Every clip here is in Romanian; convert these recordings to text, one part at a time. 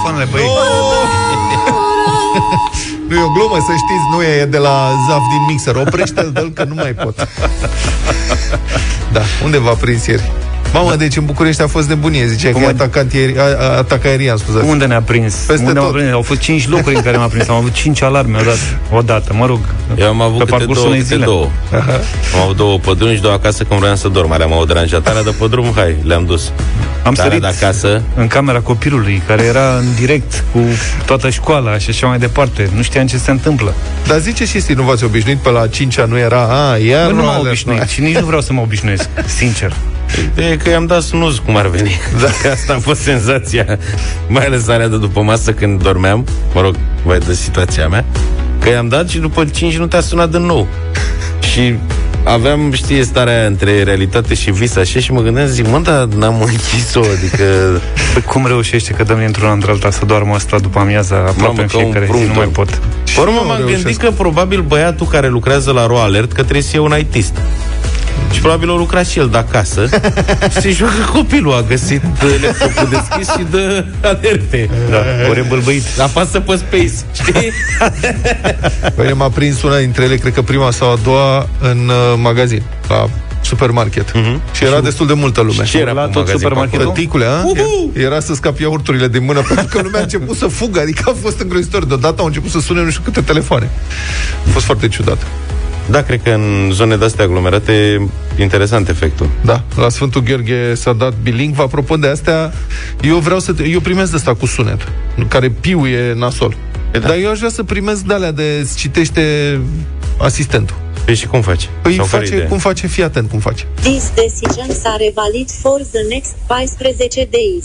telefoanele pe ei. Nu e o glumă, să știți, nu e de la Zaf din mixer. Oprește-l, că nu mai pot. Da, unde v-a prins ieri? Mamă, deci în București a fost nebunie, zicea Cum că e ad- atacat, ieri, a, a, atac aerian, scuzați. Unde ne-a prins? Peste Unde m-a tot. prins? Au fost 5 locuri în care m-a prins. Am avut 5 alarme odată. Odată, mă rog. Eu am avut pe câte parcursul două, unei câte zile. două. Am avut două pe drum și două acasă când vreau să dorm. Alea m-au deranjat alea de pe drum, hai, le-am dus. Am Dar sărit de acasă, în camera copilului, care era în direct cu toată școala și așa mai departe. Nu știam ce se întâmplă. Dar zice și Sti, nu v-ați obișnuit pe la 5 nu era, a, iar Bă, nu m-am alert, obișnuit și nici nu vreau să mă obișnuiesc, sincer. E că i-am dat snuz cum ar veni. Da. Asta a fost senzația. Mai ales alea de după masă când dormeam. Mă rog, vai de situația mea. Că i-am dat și după 5 nu te-a sunat din nou. Și aveam, știi, starea aia între realitate și vis așa și mă gândeam, zic, mă, dar n-am închis-o, adică... Păi cum reușește că dăm într-una într-alta să doarmă asta după amiaza aproape Mamă, în ca un fiecare zi? prunc, Nu mai domn. pot. Pe urmă nu m-am reușesc. gândit că probabil băiatul care lucrează la Ro Alert că trebuie să fie un ITist. Și probabil o lucra și el de acasă Și joacă copilul A găsit laptopul deschis și de alerte Da, ori e bâlbâit. Apasă pe space Știi? Păi m-a prins una dintre ele, cred că prima sau a doua, în uh, magazin, la supermarket. Uh-huh. Și era destul de multă lume. Și era La pe tot magazin supermarketul? pe acolo. Tăticule, a? Era să scap iaurturile din mână Pentru că lumea a început să fugă Adică a fost îngrozitor Deodată au început să sune nu știu câte telefoane A fost foarte ciudat Da, cred că în zone de-astea aglomerate e Interesant efectul Da, la Sfântul Gheorghe s-a dat bilingv Apropo de astea Eu vreau să... Te, eu primesc de asta cu sunet Care piuie nasol E da. Dar eu aș vrea să primesc de alea de îți citește asistentul Păi și cum faci? Păi Sau care face, idee? cum face, fii atent cum face This decisions are valid for the next 14 days.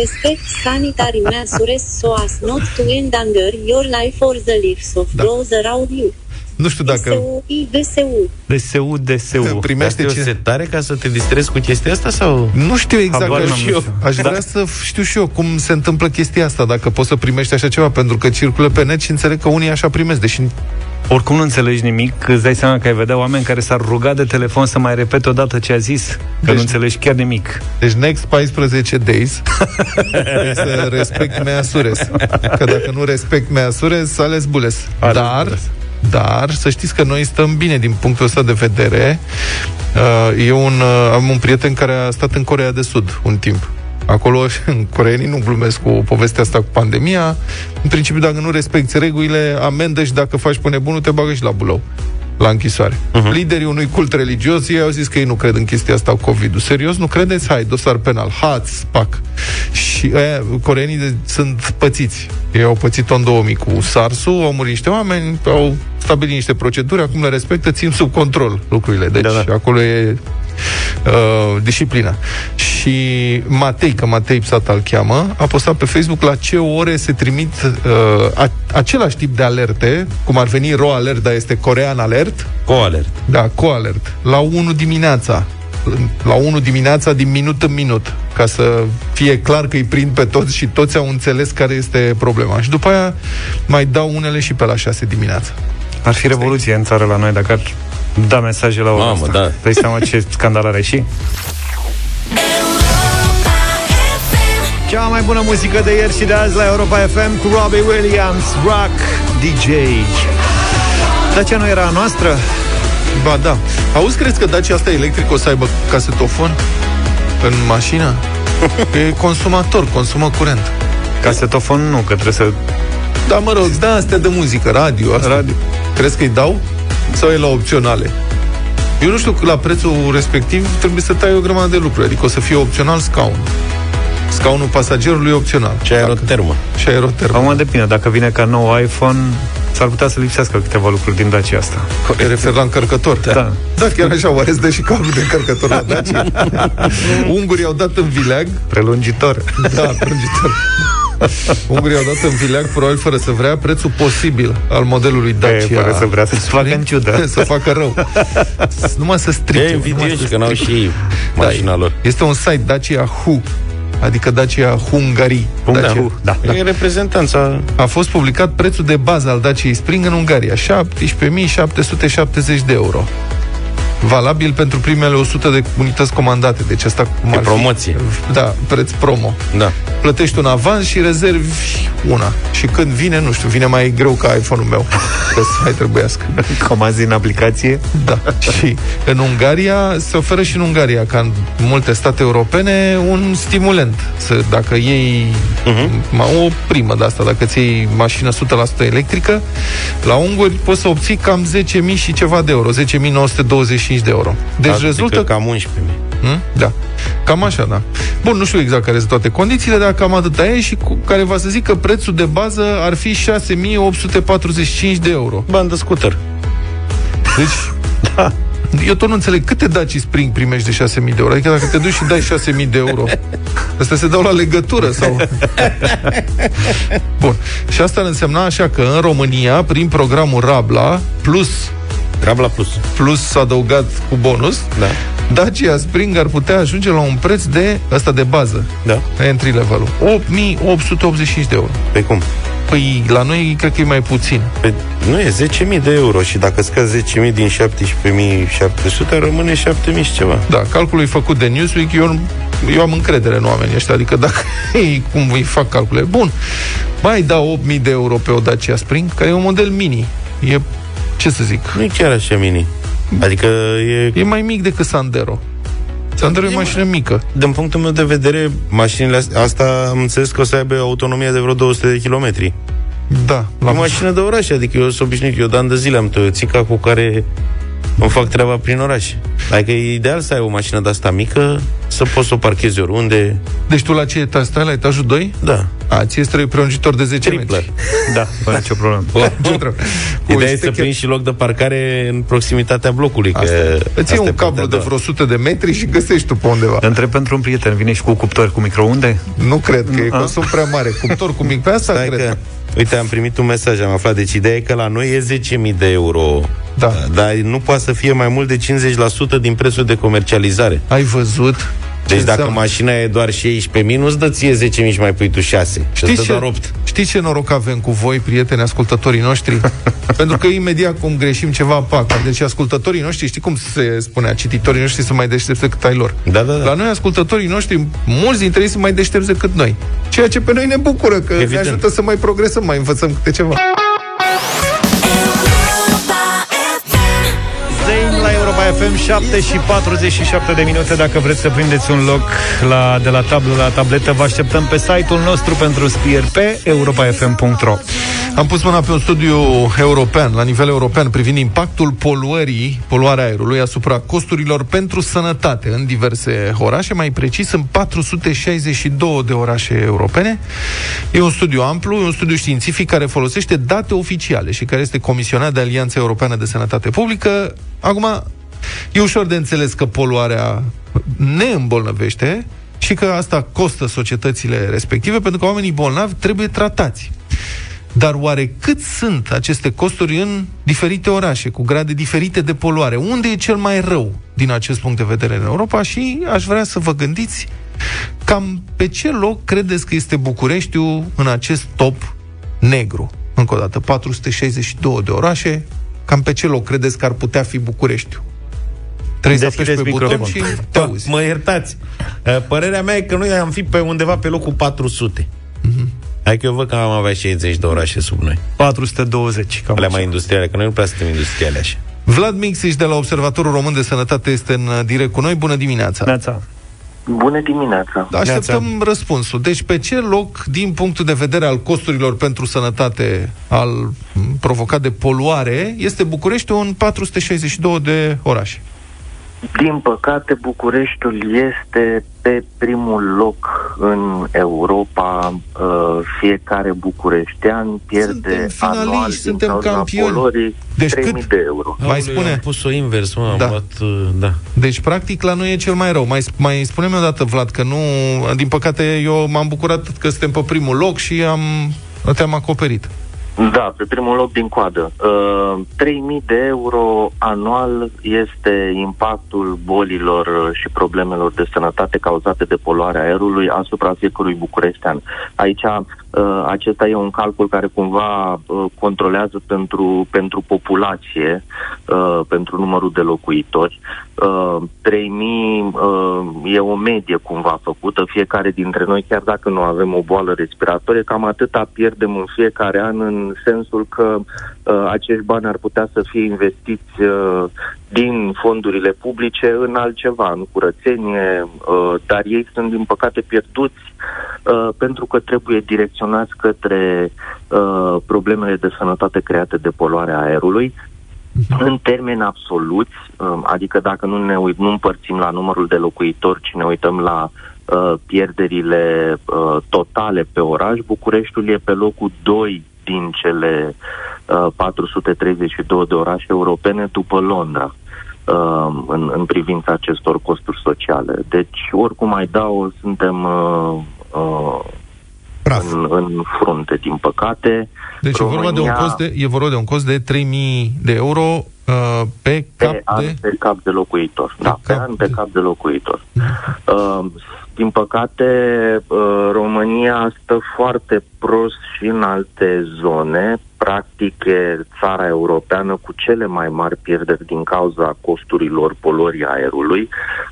Respect sanitary measures so as not to endanger your life or the lives of Da. those around you. Nu știu dacă DSU, IDSU. DSU, DSU. Dar primește asta e ce... o setare ca să te distrezi cu chestia asta? Sau? Nu știu exact, Habar aș, n-am, și nu eu, știu. aș vrea să știu și eu cum se întâmplă chestia asta, dacă poți să primești așa ceva, pentru că circulă pe net și înțeleg că unii așa primesc, deși Oricum nu înțelegi nimic, îți dai seama că ai vedea oameni care s-ar ruga de telefon să mai repete odată ce a zis, că Deci- nu înțelegi chiar nimic. Deci next 14 days trebuie să respect mea sures. Că dacă nu respect mea sures, ales bules. Ales Dar, bules. Dar, să știți că noi stăm bine din punctul ăsta de vedere. Uh, Eu un, uh, am un prieten care a stat în Corea de Sud un timp. Acolo, în coreenii nu glumesc cu povestea asta cu pandemia. În principiu, dacă nu respecti regulile, amendă și dacă faci pe nebunul, te bagă și la bulău la închisoare. Uh-huh. Liderii unui cult religios, ei au zis că ei nu cred în chestia asta cu COVID-ul. Serios, nu credeți? Hai, dosar penal. Hați, pac. Și aia, coreenii de, sunt pățiți. Ei au pățit-o în 2000 cu SARS-ul, au murit niște oameni, au stabilit niște proceduri, acum le respectă, țin sub control lucrurile. Deci Da, da. acolo e uh, disciplina. Și Matei, că Matei Psat îl cheamă, a postat pe Facebook la ce ore se trimit uh, a, același tip de alerte, cum ar veni Ro Alert, dar este Corean Alert, Co-alert. da, Co-Alert, la 1 dimineața. La 1 dimineața, din minut în minut, ca să fie clar că îi prind pe toți și toți au înțeles care este problema. Și după aia mai dau unele și pe la 6 dimineața. Ar fi revoluție în țară la noi dacă ar da mesaje la ora Mamă, asta. da. Dai seama ce scandal are și? Cea mai bună muzică de ieri și de azi la Europa FM cu Robbie Williams, Rock DJ. Dacia nu era a noastră? Ba da. Auzi, crezi că Dacia asta electric o să aibă casetofon în mașină? E consumator, consumă curent. Casetofon nu, că trebuie să... Da, mă rog, da, astea de muzică, radio, asta. Radio. Crezi că îi dau? Sau e la opționale? Eu nu știu că la prețul respectiv trebuie să tai o grămadă de lucruri, adică o să fie opțional scaun. Scaunul pasagerului e opțional. Și aerotermă. Și aerotermă. Acum depinde, dacă vine ca nou iPhone, s-ar putea să lipsească câteva lucruri din Dacia asta. Te referi la încărcător? Da. Da, chiar așa, oare îți dă și cablul de încărcător la Dacia? Ungurii au dat în vileag Prelungitor. Da, prângitor. Ungurii au dat în vileag, probabil fără să vrea, prețul posibil al modelului Dacia. E, fără să vrea să-ți facă în ciudă. să facă rău. Numai să strice. E numai invidioși să că n-au strice. și ei Da, mașina lor. Este un site Dacia Hu, adică Dacia Hungarii. Punct Dacia. hu, da. E reprezentanța A fost publicat prețul de bază al Dacia Spring în Ungaria, 17.770 de euro. Valabil pentru primele 100 de unități comandate. Deci asta cum E ar fi- promoție. Da, preț promo. Da. Plătești un avans și rezervi una. Și când vine, nu știu, vine mai greu ca iPhone-ul meu. Că să mai trebuiască. Comanzi în aplicație? Da. și în Ungaria, se oferă și în Ungaria, ca în multe state europene, un stimulent. Să, dacă iei uh-huh. o primă de asta, dacă ți iei mașină 100% electrică, la unguri poți să obții cam 10.000 și ceva de euro, 10.925 de euro. Deci Adică rezultă cam 11.000. Hmm? Da. Cam așa, da. Bun, nu știu exact care sunt toate condițiile, dar cam atâta e și cu care va să zic că prețul de bază ar fi 6845 de euro. Bani de scooter. Deci, da. Eu tot nu înțeleg câte Daci Spring primești de 6.000 de euro. Adică dacă te duci și dai 6.000 de euro, astea se dau la legătură sau... Bun. Și asta ar însemna așa că în România, prin programul Rabla, plus Rabla plus. plus adăugat cu bonus, Da. Dacia Spring ar putea ajunge la un preț de ăsta de bază, Da. entry level 8885 de euro. Pe cum? Păi la noi cred că e mai puțin. Pe, nu e 10.000 de euro și dacă scazi 10.000 din 17.700, rămâne 7.000 și ceva. Da, calculul e făcut de Newsweek, eu, eu am încredere în oamenii ăștia, adică dacă ei cum îi fac calcule. Bun, mai dau 8000 de euro pe o Dacia Spring, care e un model mini. E, ce să zic, Nu e chiar așa mini. Adică e... e mai mic decât Sandero. Sandero e o mașină mică. Din punctul meu de vedere, mașinile astea, asta am înțeles că o să aibă autonomie de vreo 200 de kilometri. Da, E la o mașină de oraș, adică eu sunt obișnuit, eu de ani de zile am Toyotica cu care îmi fac treaba prin oraș. Adică e ideal să ai o mașină de asta mică, să poți să o parchezi oriunde. Deci tu la ce etaj stai? La etajul 2? Da. A, ție îți trebuie prelungitor de 10 Triplă. metri. Da, fără nicio problemă. Ce trebuie? Cu Ideea e să ștecher- prinzi și loc de parcare în proximitatea blocului. Că Asta. Îți iei asta e un cablu partea a de doua. vreo 100 de metri și găsești tu pe undeva. Întreb pentru un prieten, vine și cu cuptor cu microunde? Nu cred că e A? consum prea mare. Cuptor cu mic pe asta, Stai cred. că, uite, am primit un mesaj, am aflat. Deci ideea e că la noi e 10.000 de euro. Da. Dar nu poate să fie mai mult de 50% din prețul de comercializare. Ai văzut? Deci ce dacă înseamnă? mașina e doar 16.000, nu-ți dă ție 10.000 și mai pui tu 6. Și Știți îți dă ce, doar 8. știți ce noroc avem cu voi, prieteni, ascultătorii noștri? Pentru că imediat cum greșim ceva, pac. Deci ascultătorii noștri, știi cum se spunea, cititorii noștri sunt mai deștepți decât ai lor. Da, da, da. La noi, ascultătorii noștri, mulți dintre ei sunt mai deștepți decât noi. Ceea ce pe noi ne bucură, că Evident. ne ajută să mai progresăm, mai învățăm câte ceva. FM 7 și 47 de minute Dacă vreți să prindeți un loc la, de la tablă la tabletă Vă așteptăm pe site-ul nostru pentru scrieri pe europafm.ro Am pus mâna pe un studiu european, la nivel european, privind impactul poluării, poluarea aerului asupra costurilor pentru sănătate în diverse orașe, mai precis în 462 de orașe europene. E un studiu amplu, e un studiu științific care folosește date oficiale și care este comisionat de Alianța Europeană de Sănătate Publică. Acum, e ușor de înțeles că poluarea ne îmbolnăvește și că asta costă societățile respective, pentru că oamenii bolnavi trebuie tratați. Dar oare cât sunt aceste costuri în diferite orașe, cu grade diferite de poluare? Unde e cel mai rău din acest punct de vedere în Europa? Și aș vrea să vă gândiți cam pe ce loc credeți că este Bucureștiul în acest top negru? Încă o dată, 462 de orașe, cam pe ce loc credeți că ar putea fi Bucureștiul? Trebuie să apeși Deschideți pe buton și microfon. te Pa, auzi. mă iertați. Uh, Părerea mea e că noi am fi pe undeva pe locul 400. Mhm. Adică eu văd că am avea 60 de orașe sub noi. 420 cam Alea așa. mai industriale, că noi nu prea suntem industriale așa. Vlad Mixiș de la Observatorul Român de Sănătate este în uh, direct cu noi. Bună dimineața! Neața. Bună dimineața! Da, Așteptăm răspunsul. Deci, pe ce loc, din punctul de vedere al costurilor pentru sănătate, al m, provocat de poluare, este Bucureștiul în 462 de orașe? Din păcate, Bucureștiul este pe primul loc în Europa. Uh, Fiecare bucureștean pierde Suntem finaliști, anual din suntem cauza campioni. poluării Deci 3.000 cât? de euro. Mai Aoleu, spune? Am pus-o invers, mă, am Da. luat, uh, da. Deci, practic, la noi e cel mai rău. Mai, mai spune-mi o dată, Vlad, că nu... Din păcate, eu m-am bucurat că suntem pe primul loc și am te-am acoperit. Da, pe primul loc din coadă. Uh, 3.000 de euro anual este impactul bolilor uh, și problemelor de sănătate cauzate de poluarea aerului asupra fiecărui bucureștean. Aici uh, acesta e un calcul care cumva uh, controlează pentru, pentru populație, uh, pentru numărul de locuitori. Uh, 3000 uh, e o medie cumva făcută, fiecare dintre noi, chiar dacă nu avem o boală respiratorie, cam atâta pierdem în fiecare an în sensul că uh, acești bani ar putea să fie investiți uh, din fondurile publice în altceva, în curățenie, uh, dar ei sunt din păcate pierduți uh, pentru că trebuie direcționați către uh, problemele de sănătate create de poluarea aerului, în termeni absoluți, uh, adică dacă nu ne uit, nu împărțim la numărul de locuitori, ci ne uităm la uh, pierderile uh, totale pe oraș, Bucureștiul e pe locul 2 din cele uh, 432 de orașe europene după Londra uh, în, în privința acestor costuri sociale. Deci, oricum mai dau, suntem uh, uh, Praf. în, în frunte, din păcate. Deci e vorba, de un cost de, e vorba de un cost de 3000 de euro uh, pe cap pe an de... pe cap de locuitor. da, pe cap an pe de- cap de locuitor. Uh, din păcate, uh, România stă foarte prost și în alte zone. Practic, e țara europeană cu cele mai mari pierderi din cauza costurilor poluării aerului.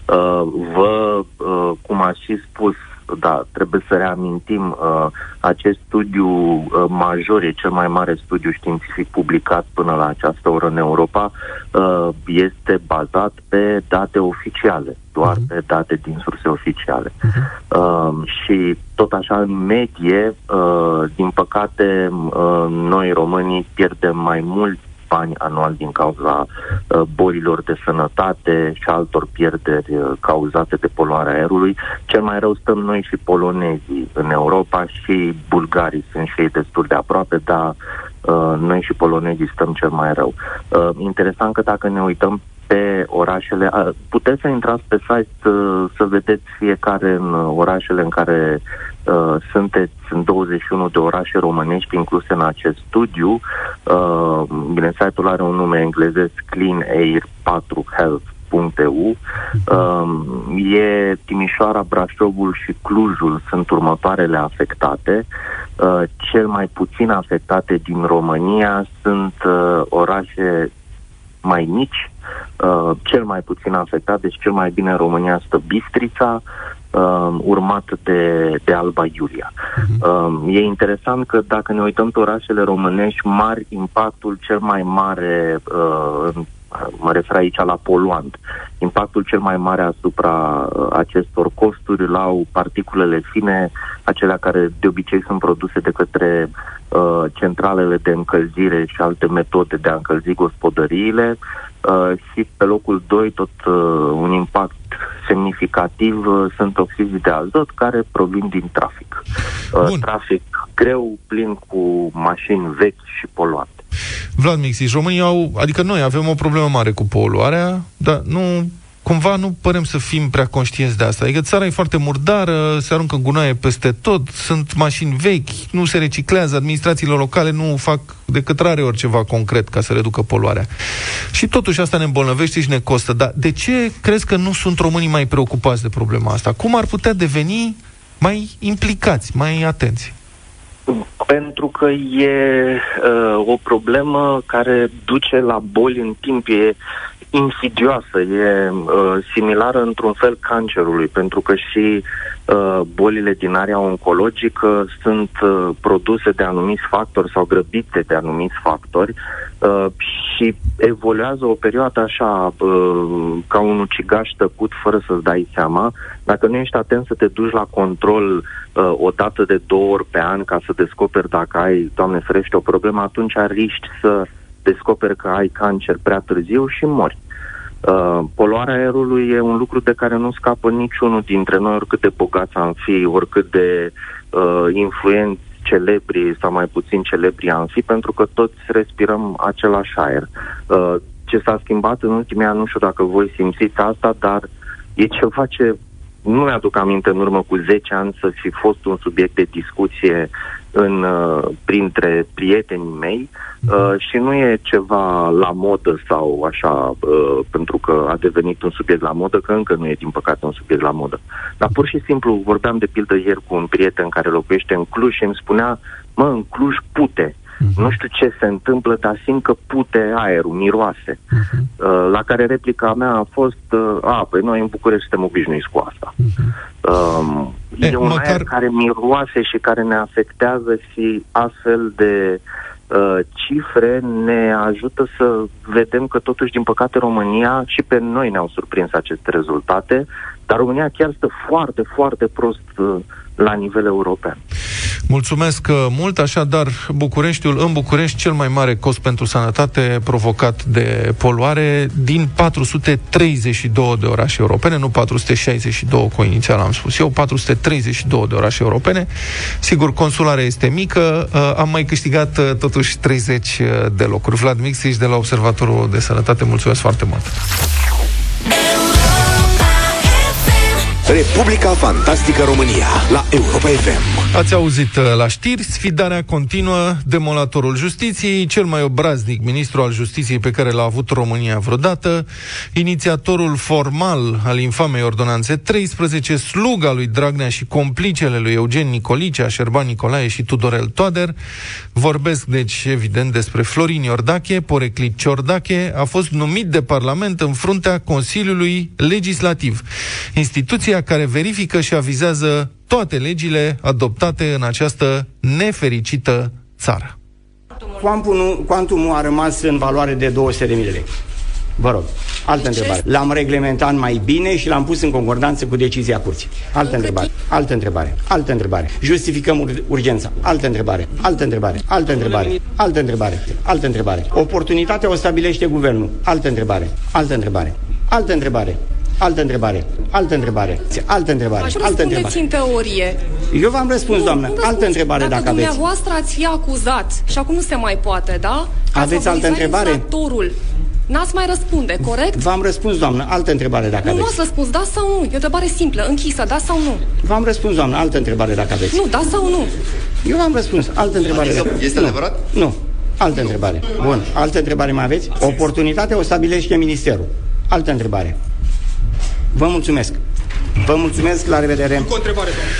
Uh, vă, uh, cum a și spus, da, trebuie să reamintim, uh, acest studiu uh, major, e cel mai mare studiu științific publicat până la această oră în Europa, uh, este bazat pe date oficiale, doar Mhm. pe date din surse oficiale. Uh, și tot așa, în medie, uh, din păcate, uh, noi românii pierdem mai mult bani anual din cauza uh, bolilor de sănătate și altor pierderi uh, cauzate de poluarea aerului. Cel mai rău stăm noi și polonezii în Europa și bulgarii sunt și ei destul de aproape, dar uh, noi și polonezii stăm cel mai rău. Uh, interesant că dacă ne uităm pe orașele, uh, puteți să intrați pe site uh, să vedeți fiecare în uh, orașele în care uh, sunteți, sunt 21 de orașe românești incluse în acest studiu. Uh, bine, site-ul are un nume englezesc Clean Air 4 Health .eu. Uh, e Timișoara, Brașovul și Clujul sunt următoarele afectate. Uh, cel mai puțin afectate din România sunt uh, orașe mai mici, uh, cel mai puțin afectat, deci cel mai bine în România stă Bistrița, uh, urmat de, de Alba Iulia. Uh, e interesant că dacă ne uităm pe orașele românești mari, impactul cel mai mare, uh, în- mă refer aici la poluant, impactul cel mai mare asupra uh, acestor costuri îl au particulele fine, acelea care de obicei sunt produse de către uh, centralele de încălzire și alte metode de a încălzi gospodăriile uh, și pe locul 2 tot uh, un impact semnificativ uh, sunt oxizii de azot care provin din trafic. Uh, Bun. trafic greu, plin cu mașini vechi și poluante. Vlad Mixis, românii au, adică noi avem o problemă mare cu poluarea, dar nu, cumva nu părem să fim prea conștienți de asta. Adică țara e foarte murdară, se aruncă gunoaie peste tot, sunt mașini vechi, nu se reciclează, administrațiile locale nu fac decât rare ori ceva concret ca să reducă poluarea. Și totuși asta ne îmbolnăvește și ne costă. Dar de ce crezi că nu sunt românii mai preocupați de problema asta? Cum ar putea deveni mai implicați, mai atenți? Pentru că e uh, o problemă care duce la boli în timp, e insidioasă, e uh, similară într-un fel cancerului, pentru că și uh, bolile din area oncologică sunt uh, produse de anumiți factori sau grăbite de anumiți factori uh, și evoluează o perioadă așa uh, ca un ucigaș tăcut fără să-ți dai seama. Dacă nu ești atent să te duci la control uh, o dată de două ori pe an ca să descoperi dacă ai, Doamne ferește, o problemă, atunci riști să descoperi că ai cancer prea târziu și mori. Uh, poluarea aerului e un lucru de care nu scapă niciunul dintre noi, oricât de bogați am fi, oricât de uh, influenți, celebri sau mai puțin celebri am fi, pentru că toți respirăm același aer. Uh, ce s-a schimbat în ultimii ani, nu știu dacă voi simțiți asta, dar e ceva ce nu mi-aduc aminte în urmă cu 10 ani să fi fost un subiect de discuție în, uh, printre prietenii mei uh, și nu e ceva la modă sau așa uh, pentru că a devenit un subiect la modă, că încă nu e din păcate un subiect la modă. Dar pur și simplu vorbeam de pildă ieri cu un prieten care locuiește în Cluj și îmi spunea, mă, în Cluj pute. Uh-huh. Nu știu ce se întâmplă, dar simt că pute aerul, miroase. Uh-huh. Uh, la care replica mea a fost, uh, a, păi noi în București suntem obișnuiți cu asta. Uh-huh. Uh, e, e un măcar... aer care miroase și care ne afectează și astfel de uh, cifre ne ajută să vedem că totuși, din păcate, România și pe noi ne-au surprins aceste rezultate, dar România chiar stă foarte, foarte prost uh, la nivel european. Mulțumesc uh, mult, așadar Bucureștiul, în București, cel mai mare cost pentru sănătate provocat de poluare din 432 de orașe europene, nu 462 cu inițial am spus eu, 432 de orașe europene. Sigur, consularea este mică, uh, am mai câștigat uh, totuși 30 de locuri. Vlad Mixici de la Observatorul de Sănătate, mulțumesc foarte mult! Republica Fantastică România la Europa FM. Ați auzit uh, la știri, sfidarea continuă, demolatorul justiției, cel mai obraznic ministru al justiției pe care l-a avut România vreodată, inițiatorul formal al infamei ordonanțe 13, sluga lui Dragnea și complicele lui Eugen Nicolicea, Șerban Nicolae și Tudorel Toader. Vorbesc, deci, evident, despre Florin Iordache, poreclit Ciordache, a fost numit de Parlament în fruntea Consiliului Legislativ, instituția care verifică și avizează toate legile adoptate în această nefericită țară. Quantumul, quantumul a rămas în valoare de 200.000 de lei. Vă rog, altă întrebare. L-am reglementat mai bine și l-am pus în concordanță cu decizia curții. Altă întrebare, altă întrebare, altă întrebare. Justificăm ur- urgența. Altă întrebare, altă întrebare, altă întrebare, altă întrebare, altă întrebare. Oportunitatea o stabilește guvernul. Altă întrebare, altă întrebare, altă întrebare. Altă întrebare. Altă întrebare. Altă întrebare. Aș altă întrebare. în teorie. Eu v-am răspuns, nu, doamnă. Nu altă întrebare dacă, dacă aveți. dumneavoastră ați fi acuzat și acum nu se mai poate, da? Aveți altă întrebare? Infractorul. N-ați mai răspunde, corect? V-am răspuns, doamnă. Altă întrebare dacă nu, aveți. Nu, ați răspuns, da sau nu? E o întrebare simplă, închisă, da sau nu? V-am răspuns, doamnă. Altă întrebare dacă aveți. Nu, da sau nu? Eu v-am răspuns. Altă întrebare. Adică este nu. adevărat? Nu. Altă întrebare. Bun. Altă întrebare mai aveți? Oportunitatea o stabilește Ministerul. Altă întrebare. Vă mulțumesc. Vă mulțumesc, la revedere. Încă o întrebare, doamne.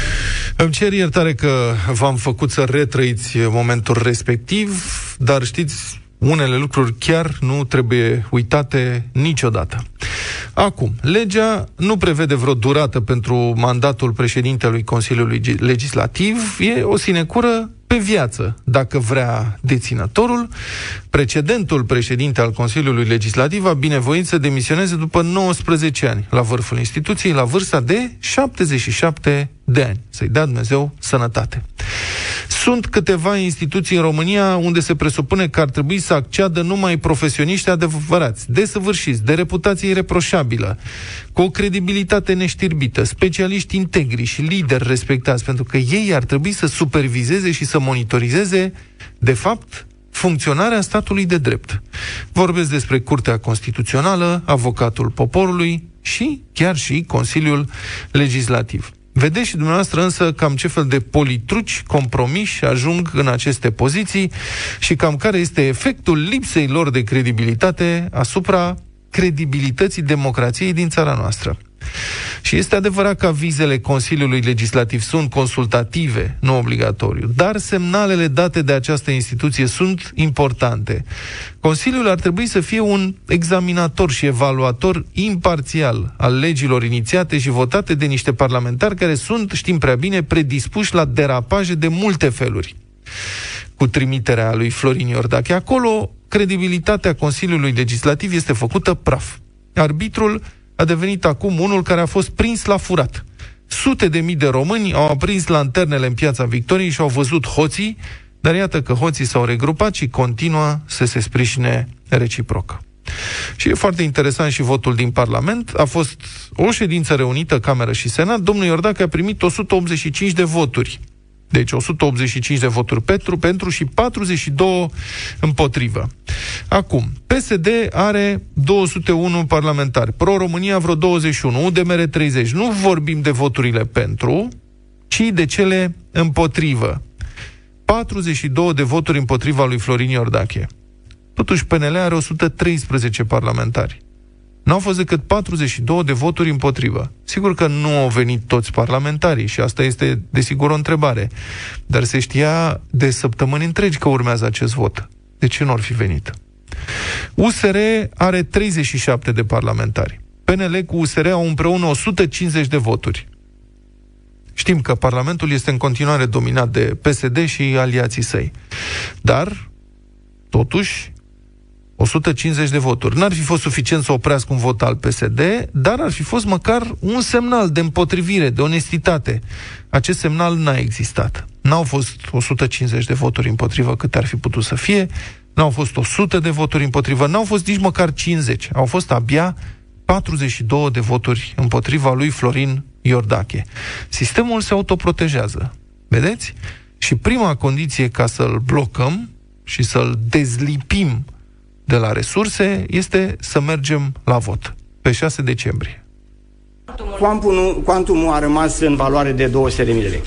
Îmi cer iertare că v-am făcut să retrăiți momentul respectiv, dar știți, unele lucruri chiar nu trebuie uitate niciodată. Acum, legea nu prevede vreo durată pentru mandatul președintelui Consiliului Legislativ, e o sinecură pe viață, dacă vrea deținătorul. Precedentul președinte al Consiliului Legislativ a binevoit să demisioneze după 19 ani la vârful instituției, la vârsta de 77 de ani. Să-i dea Dumnezeu sănătate. Sunt câteva instituții în România unde se presupune că ar trebui să acceadă numai profesioniști adevărați, desăvârșiți, de reputație ireproșabilă, cu o credibilitate neștirbită, specialiști integri și lideri respectați, pentru că ei ar trebui să supervizeze și să monitorizeze, de fapt, funcționarea statului de drept. Vorbesc despre Curtea Constituțională, avocatul poporului și chiar și Consiliul Legislativ. Vedeți și dumneavoastră însă cam ce fel de politruci compromiși ajung în aceste poziții și cam care este efectul lipsei lor de credibilitate asupra credibilității democrației din țara noastră. Și este adevărat că avizele Consiliului Legislativ sunt consultative, nu obligatoriu, dar semnalele date de această instituție sunt importante. Consiliul ar trebui să fie un examinator și evaluator imparțial al legilor inițiate și votate de niște parlamentari care sunt, știm prea bine, predispuși la derapaje de multe feluri cu trimiterea lui Florin Iordache. Acolo, credibilitatea Consiliului Legislativ este făcută praf. Arbitrul a devenit acum unul care a fost prins la furat. Sute de mii de români au aprins lanternele în piața Victoriei și au văzut hoții, dar iată că hoții s-au regrupat și continuă să se sprijine reciproc. Și e foarte interesant și votul din Parlament. A fost o ședință reunită, Cameră și Senat. Domnul Iordache a primit 185 de voturi deci 185 de voturi pentru, pentru și 42 împotrivă. Acum, PSD are 201 parlamentari, Pro-România vreo 21, UDMR 30. Nu vorbim de voturile pentru, ci de cele împotrivă. 42 de voturi împotriva lui Florin Iordache. Totuși, PNL are 113 parlamentari. N-au fost decât 42 de voturi împotrivă. Sigur că nu au venit toți parlamentarii și asta este, desigur, o întrebare. Dar se știa de săptămâni întregi că urmează acest vot. De ce nu ar fi venit? USR are 37 de parlamentari. PNL cu USR au împreună 150 de voturi. Știm că Parlamentul este în continuare dominat de PSD și aliații săi. Dar, totuși, 150 de voturi. N-ar fi fost suficient să oprească un vot al PSD, dar ar fi fost măcar un semnal de împotrivire, de onestitate. Acest semnal n-a existat. N-au fost 150 de voturi împotrivă cât ar fi putut să fie, n-au fost 100 de voturi împotrivă, n-au fost nici măcar 50. Au fost abia 42 de voturi împotriva lui Florin Iordache. Sistemul se autoprotejează. Vedeți? Și prima condiție ca să-l blocăm și să-l dezlipim de la resurse este să mergem la vot pe 6 decembrie. Quantumul, quantumul a rămas în valoare de 200.000 de lei.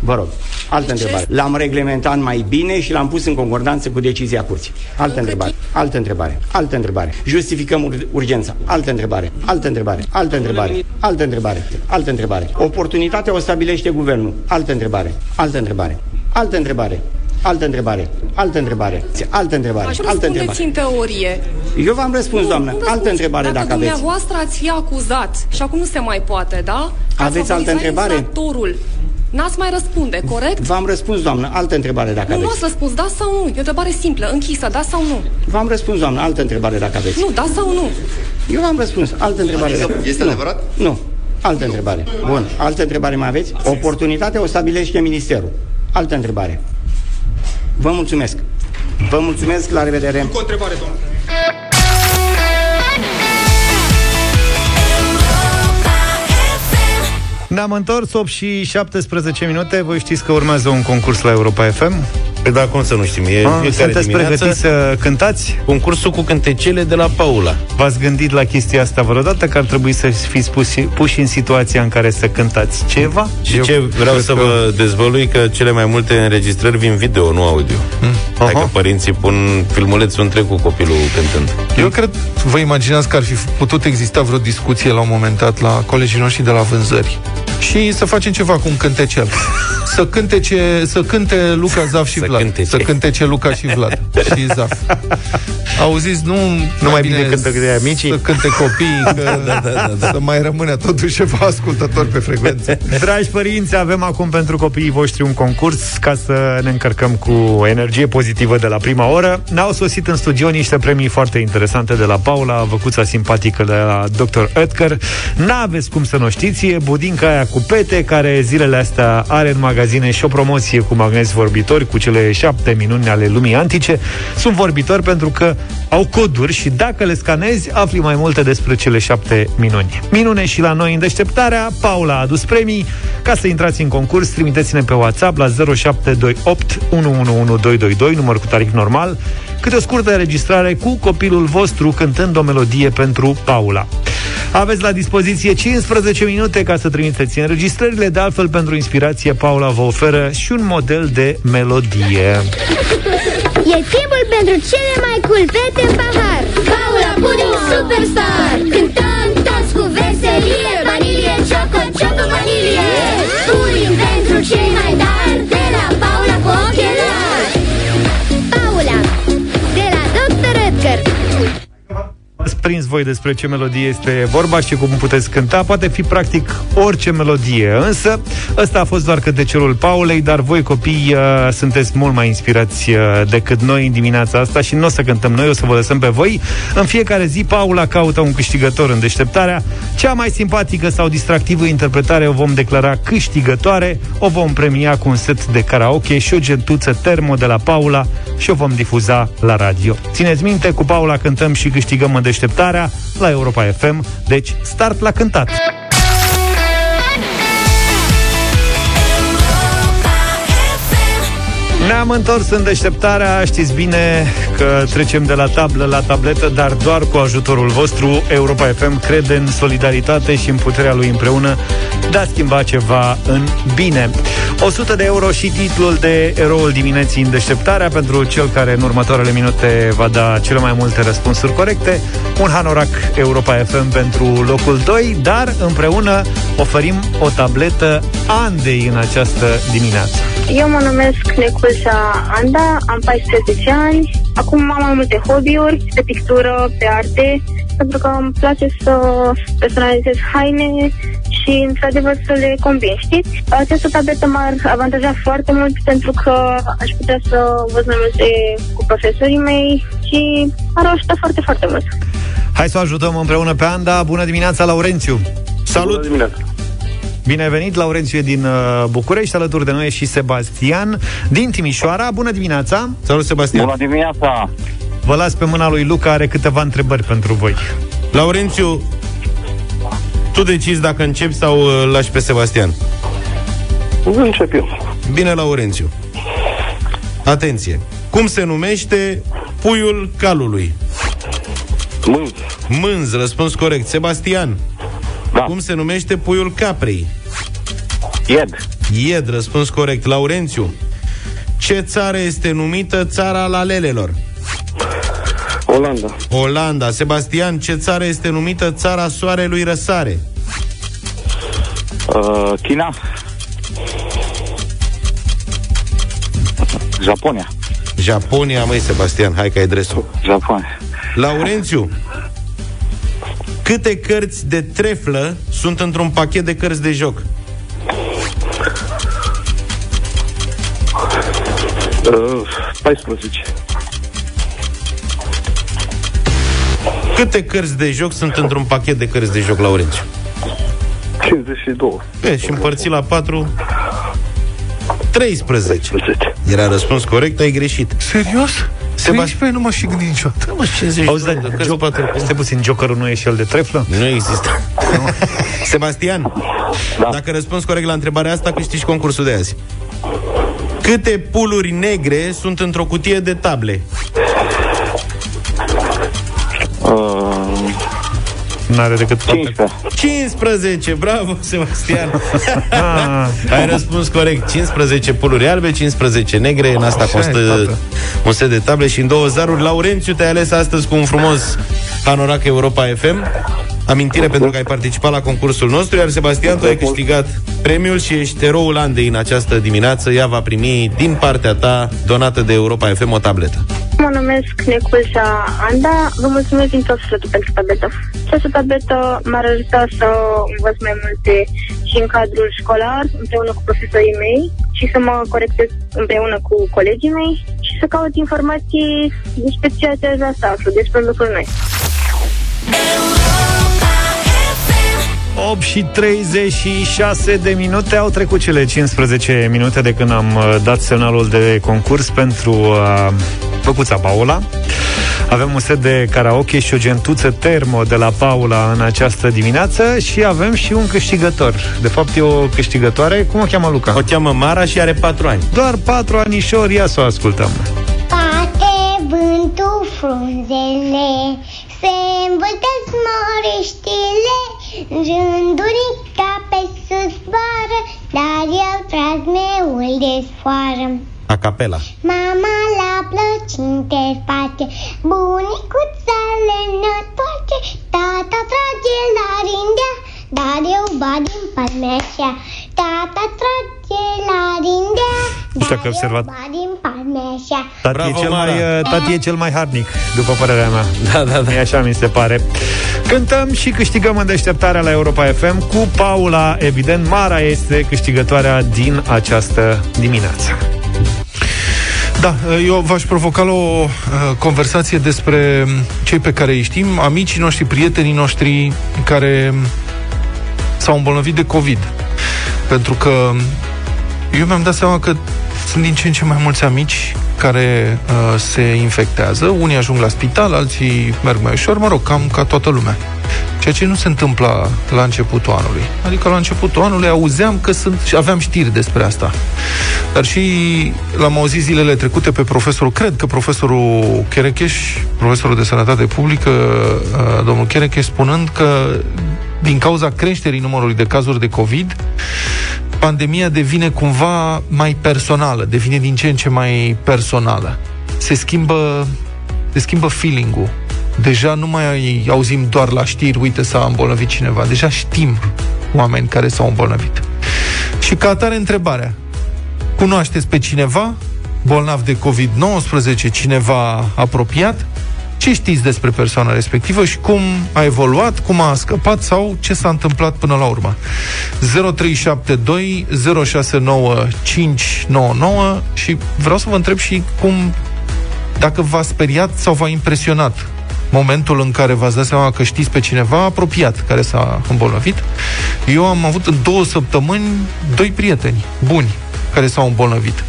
Vă rog, altă întrebare. L-am reglementat mai bine și l-am pus în concordanță cu decizia curții. Altă întrebare. Altă întrebare. Altă întrebare. Justificăm ur- urgența. Altă întrebare. Altă întrebare. Altă întrebare. Altă întrebare. Altă întrebare. Oportunitatea o stabilește guvernul. Altă întrebare. Altă întrebare. Altă întrebare. Altă întrebare. Altă întrebare. Altă întrebare. Aș Altă răspundeți întrebare. în teorie. Eu v-am răspuns, Nu, doamnă. nu Altă răspuns. întrebare dacă aveți. dumneavoastră ați fi acuzat și acum nu se mai poate, da? Că ați Aveți altă favorizat întrebare? infractorul. N-ați mai răspunde, corect? V-am răspuns, doamnă. Altă întrebare dacă Nu, nu aveți. ați răspuns, da sau nu? E o întrebare simplă, închisă, da sau nu? V-am răspuns, doamnă. Altă întrebare dacă aveți. Nu, da sau nu? Eu v-am răspuns. Altă întrebare. Este- dacă- este nu. adevărat? Nu. Altă întrebare. Bun. Altă întrebare mai aveți? Oportunitatea o stabilește Ministerul. Altă întrebare. Vă mulțumesc. Vă mulțumesc. La revedere. Cu o întrebare, doamnă. Ne-am întors 8 și 17 minute. Voi știți că urmează un concurs la Europa FM. Păi da, cum să nu știm, e Ah, fiecare sunteți dimineață pregătiți să cântați? concursul cu cântecele de la Paula. V-ați gândit la chestia asta vreodată că ar trebui să fiți puși, puși în situația în care să cântați ceva? Și Eu ce vreau cred să că- vă dezvălui că cele mai multe înregistrări vin video, nu audio. Hmm. Hai Aha. că părinții pun filmulețul întreg cu copilul cântând. Eu cred, vă imaginați că ar fi putut exista vreo discuție la un moment dat la colegii noștri de la vânzări și să facem ceva cu un cântecel. Să cântece, să cânte Luca, Zaf și Să Vlad. cântece. Să cântece Luca și Vlad și Zaf. Auziți, nu, Nu mai bine cântă de amicii? Să cânte copiii, că da, da, da, da. să mai rămâne totuși ceva ascultători pe frecvență. Dragi părinți, avem acum pentru copiii voștri un concurs ca să ne încărcăm cu energie pozitivă de la prima oră. Ne-au sosit în studio niște premii foarte interesante de la Paula, văcuța simpatică de la Dr. Oetker. N-aveți cum să nu știți, e budinca aia cu pete, care zilele astea are în magazine și o promoție cu magnezi vorbitori, cu cele șapte minuni ale lumii antice. Sunt vorbitori pentru că au coduri și dacă le scanezi, afli mai multe despre cele șapte minuni. Minune și la noi în deșteptarea, Paula a adus premii. Ca să intrați în concurs, trimiteți-ne pe WhatsApp la 0728 111222, număr cu tarif normal, câte o scurtă înregistrare cu copilul vostru cântând o melodie pentru Paula. Aveți la dispoziție 15 minute ca să trimiteți înregistrările, de altfel pentru inspirație Paula vă oferă și un model de melodie. E timpul pentru cele mai cool fete în pahar. Paula Pudding Superstar Ați prins voi despre ce melodie este vorba și cum puteți cânta. Poate fi practic orice melodie. Însă, ăsta a fost doar câtecerul Paulei, dar voi copii uh, sunteți mult mai inspirați uh, decât noi în dimineața asta și nu o să cântăm noi, o să vă lăsăm pe voi. În fiecare zi, Paula caută un câștigător în deșteptarea. Cea mai simpatică sau distractivă interpretare o vom declara câștigătoare, o vom premia cu un set de karaoke și o gentuță termo de la Paula și o vom difuza la radio. Țineți minte, cu Paula cântăm și câștigăm în deșteptarea la Europa FM, deci start la cântat! Ne-am întors în deșteptarea, știți bine că trecem de la tablă la tabletă, dar doar cu ajutorul vostru. Europa FM crede în solidaritate și în puterea lui împreună de a schimba ceva în bine. 100 de euro și titlul de eroul dimineții în deșteptarea pentru cel care în următoarele minute va da cele mai multe răspunsuri corecte. Un hanorac Europa FM pentru locul 2, dar împreună oferim o tabletă Andei în această dimineață. Eu mă numesc Neculsa Anda, am 14 ani. Acum am mai multe hobby-uri, pe pictură, pe arte, pentru că îmi place să personalizez haine și, într-adevăr, să le combin, știți? Această tabletă m-ar avantaja foarte mult pentru că aș putea să văd mai multe cu profesorii mei și m-ar ajuta foarte, foarte mult. Hai să o ajutăm împreună pe Anda. Bună dimineața, Laurențiu! Salut! Bună dimineața! Bine venit, Laurențiu e din uh, București, alături de noi e și Sebastian din Timișoara. Bună dimineața! Salut, Sebastian! Bună dimineața! Vă las pe mâna lui Luca, are câteva întrebări pentru voi. Laurențiu, tu decizi dacă începi sau îl lași pe Sebastian. Încep eu. Bine, Laurențiu. Atenție. Cum se numește puiul calului? Mânz. Mânz, răspuns corect. Sebastian. Da. Cum se numește puiul caprei? Ied. Ied, răspuns corect. Laurențiu. Ce țară este numită țara lalelelor? Olanda. Olanda. Sebastian, ce țară este numită țara soarelui răsare? Uh, China. Japonia. Japonia, măi, Sebastian, hai că ai dresul. Japonia. Laurențiu, câte cărți de treflă sunt într-un pachet de cărți de joc? Uh, 14. Câte cărți de joc sunt într-un pachet de cărți de joc, Laurențiu? 52. E, și împărțit la 4 13 13. Era răspuns corect, ai greșit Serios? Sebastian 13 nu m-aș fi gândit niciodată. Mă, 50 Auzi, de dar cărți, joc, patru cărți. este puțin, Jokerul nu e și el de treflă? Nu există Sebastian Da. Dacă răspunzi corect la întrebarea asta Câștigi concursul de azi Câte puluri negre sunt într-o cutie de table? Uh, N-are decât 15. 15, bravo, Sebastian. Ah, Ai răspuns corect. 15 puluri albe, 15 negre. În asta Așa e, constă tată. un set de table și în două zaruri. Laurențiu, te-ai ales astăzi cu un frumos Panorac Europa FM Amintire pentru că ai participat la concursul nostru Iar Sebastian, tu ai câștigat premiul Și ești eroul Andei în această dimineață. Ea va primi din partea ta Donată de Europa FM o tabletă. Mă numesc Neculsa Anda, vă mulțumesc din tot sufletul pentru tabletă. Această tabletă m-ar ajuta să învăț mai multe și în cadrul școlar, împreună cu profesorii mei și să mă corectez împreună cu colegii mei și să caut informații despre ceea ce aș vrea să aflu, despre lucruri noi. 8 și 36 de minute Au trecut cele 15 minute de când am uh, dat semnalul de concurs pentru uh, Făcuța Paula avem un set de karaoke și o gentuță termo de la Paula în această dimineață și avem și un câștigător. De fapt e o câștigătoare. Cum o cheamă Luca? O cheamă Mara și are 4 ani Doar patru anișori, ia să o ascultăm. Bate vântul frunzele, se învâltesc moriștile, rândurica pe sus zboară, dar eu tras meul de sfoară. A capela Mama la plăcinte face, bunicuța le întoarce, tata trage la rindea, dar eu bat din palmea așa. Tata trage la rindea, Nu știu dar dacă ai observat. eu bat din palmea așa. Tati, Bravo, e cel Mara. mai, uh, tati e cel mai harnic, după părerea mea. Da, da, da E așa mi se pare. Cântăm și câștigăm în deșteptarea la Europa FM cu Paula, evident. Mara este câștigătoarea din această dimineață. Da, eu v-aș provoca la o uh, conversație despre cei pe care îi știm, amicii noștri, prietenii noștri care s-au îmbolnăvit de COVID. Pentru că eu mi-am dat seama că sunt din ce în ce mai mulți amici care uh, se infectează. Unii ajung la spital, alții merg mai ușor, mă rog, cam ca toată lumea. Și ceea ce nu se întâmpla la începutul anului. Adică la începutul anului auzeam că sunt, și aveam știri despre asta. Dar și l-am auzit zilele trecute pe profesorul, cred că profesorul Cherecheș, profesorul de sănătate publică, uh, domnul Cherecheș, spunând că din cauza creșterii numărului de cazuri de COVID, pandemia devine cumva mai personală, devine din ce în ce mai personală. Se schimbă, se schimbă feeling-ul. Deja nu mai auzim doar la știri, uite s-a îmbolnăvit cineva. Deja știm oameni care s-au îmbolnăvit. Și ca atare întrebarea, cunoașteți pe cineva bolnav de COVID-19, cineva apropiat? Ce știți despre persoana respectivă și cum a evoluat, cum a scăpat sau ce s-a întâmplat până la urmă? 0372 069 599 și vreau să vă întreb și cum dacă v-a speriat sau v-a impresionat momentul în care v-ați dat seama că știți pe cineva apropiat care s-a îmbolnăvit. Eu am avut în două săptămâni doi prieteni buni care s-au îmbolnăvit.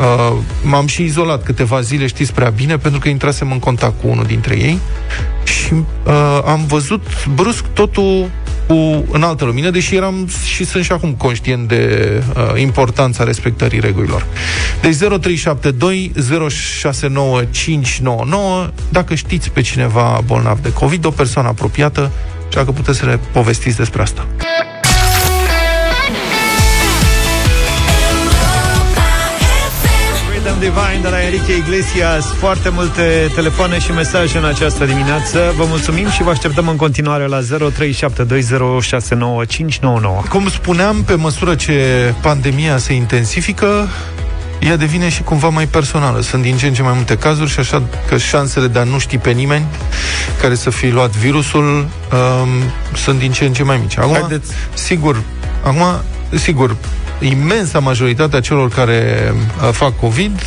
Uh, m-am și izolat câteva zile, știți prea bine, pentru că intrasem în contact cu unul dintre ei și uh, am văzut brusc totul cu, în altă lumină, deși eram și sunt și acum conștient de uh, importanța respectării regulilor. Deci 0372 069599 dacă știți pe cineva bolnav de COVID, o persoană apropiată, și dacă puteți să ne povestiți despre asta. Divine de la Enrique Iglesias Foarte multe telefoane și mesaje în această dimineață Vă mulțumim și vă așteptăm în continuare la 0372069599 Cum spuneam, pe măsură ce pandemia se intensifică, ea devine și cumva mai personală. Sunt din ce în ce mai multe cazuri și așa că șansele de a nu ști pe nimeni care să fi luat virusul um, sunt din ce în ce mai mici. Acum, Haideți. sigur, acum, sigur, imensa majoritatea celor care uh, fac COVID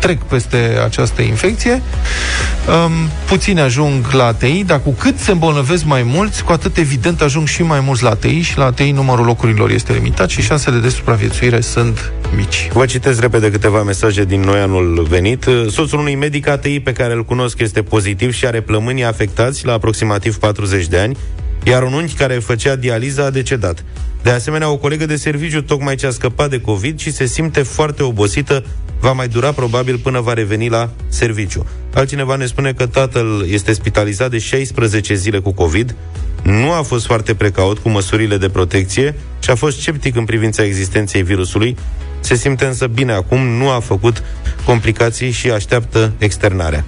trec peste această infecție. Um, puțini ajung la ATI, dar cu cât se îmbolnăvesc mai mulți, cu atât evident ajung și mai mulți la ATI și la ATI numărul locurilor este limitat și șansele de supraviețuire sunt mici. Vă citesc repede câteva mesaje din noi anul venit. Soțul unui medic ATI pe care îl cunosc este pozitiv și are plămânii afectați la aproximativ 40 de ani, iar un unchi care făcea dializa a decedat. De asemenea, o colegă de serviciu tocmai ce a scăpat de COVID și se simte foarte obosită, va mai dura probabil până va reveni la serviciu. Altcineva ne spune că tatăl este spitalizat de 16 zile cu COVID, nu a fost foarte precaut cu măsurile de protecție și a fost sceptic în privința existenței virusului. Se simte însă bine acum, nu a făcut complicații și așteaptă externarea.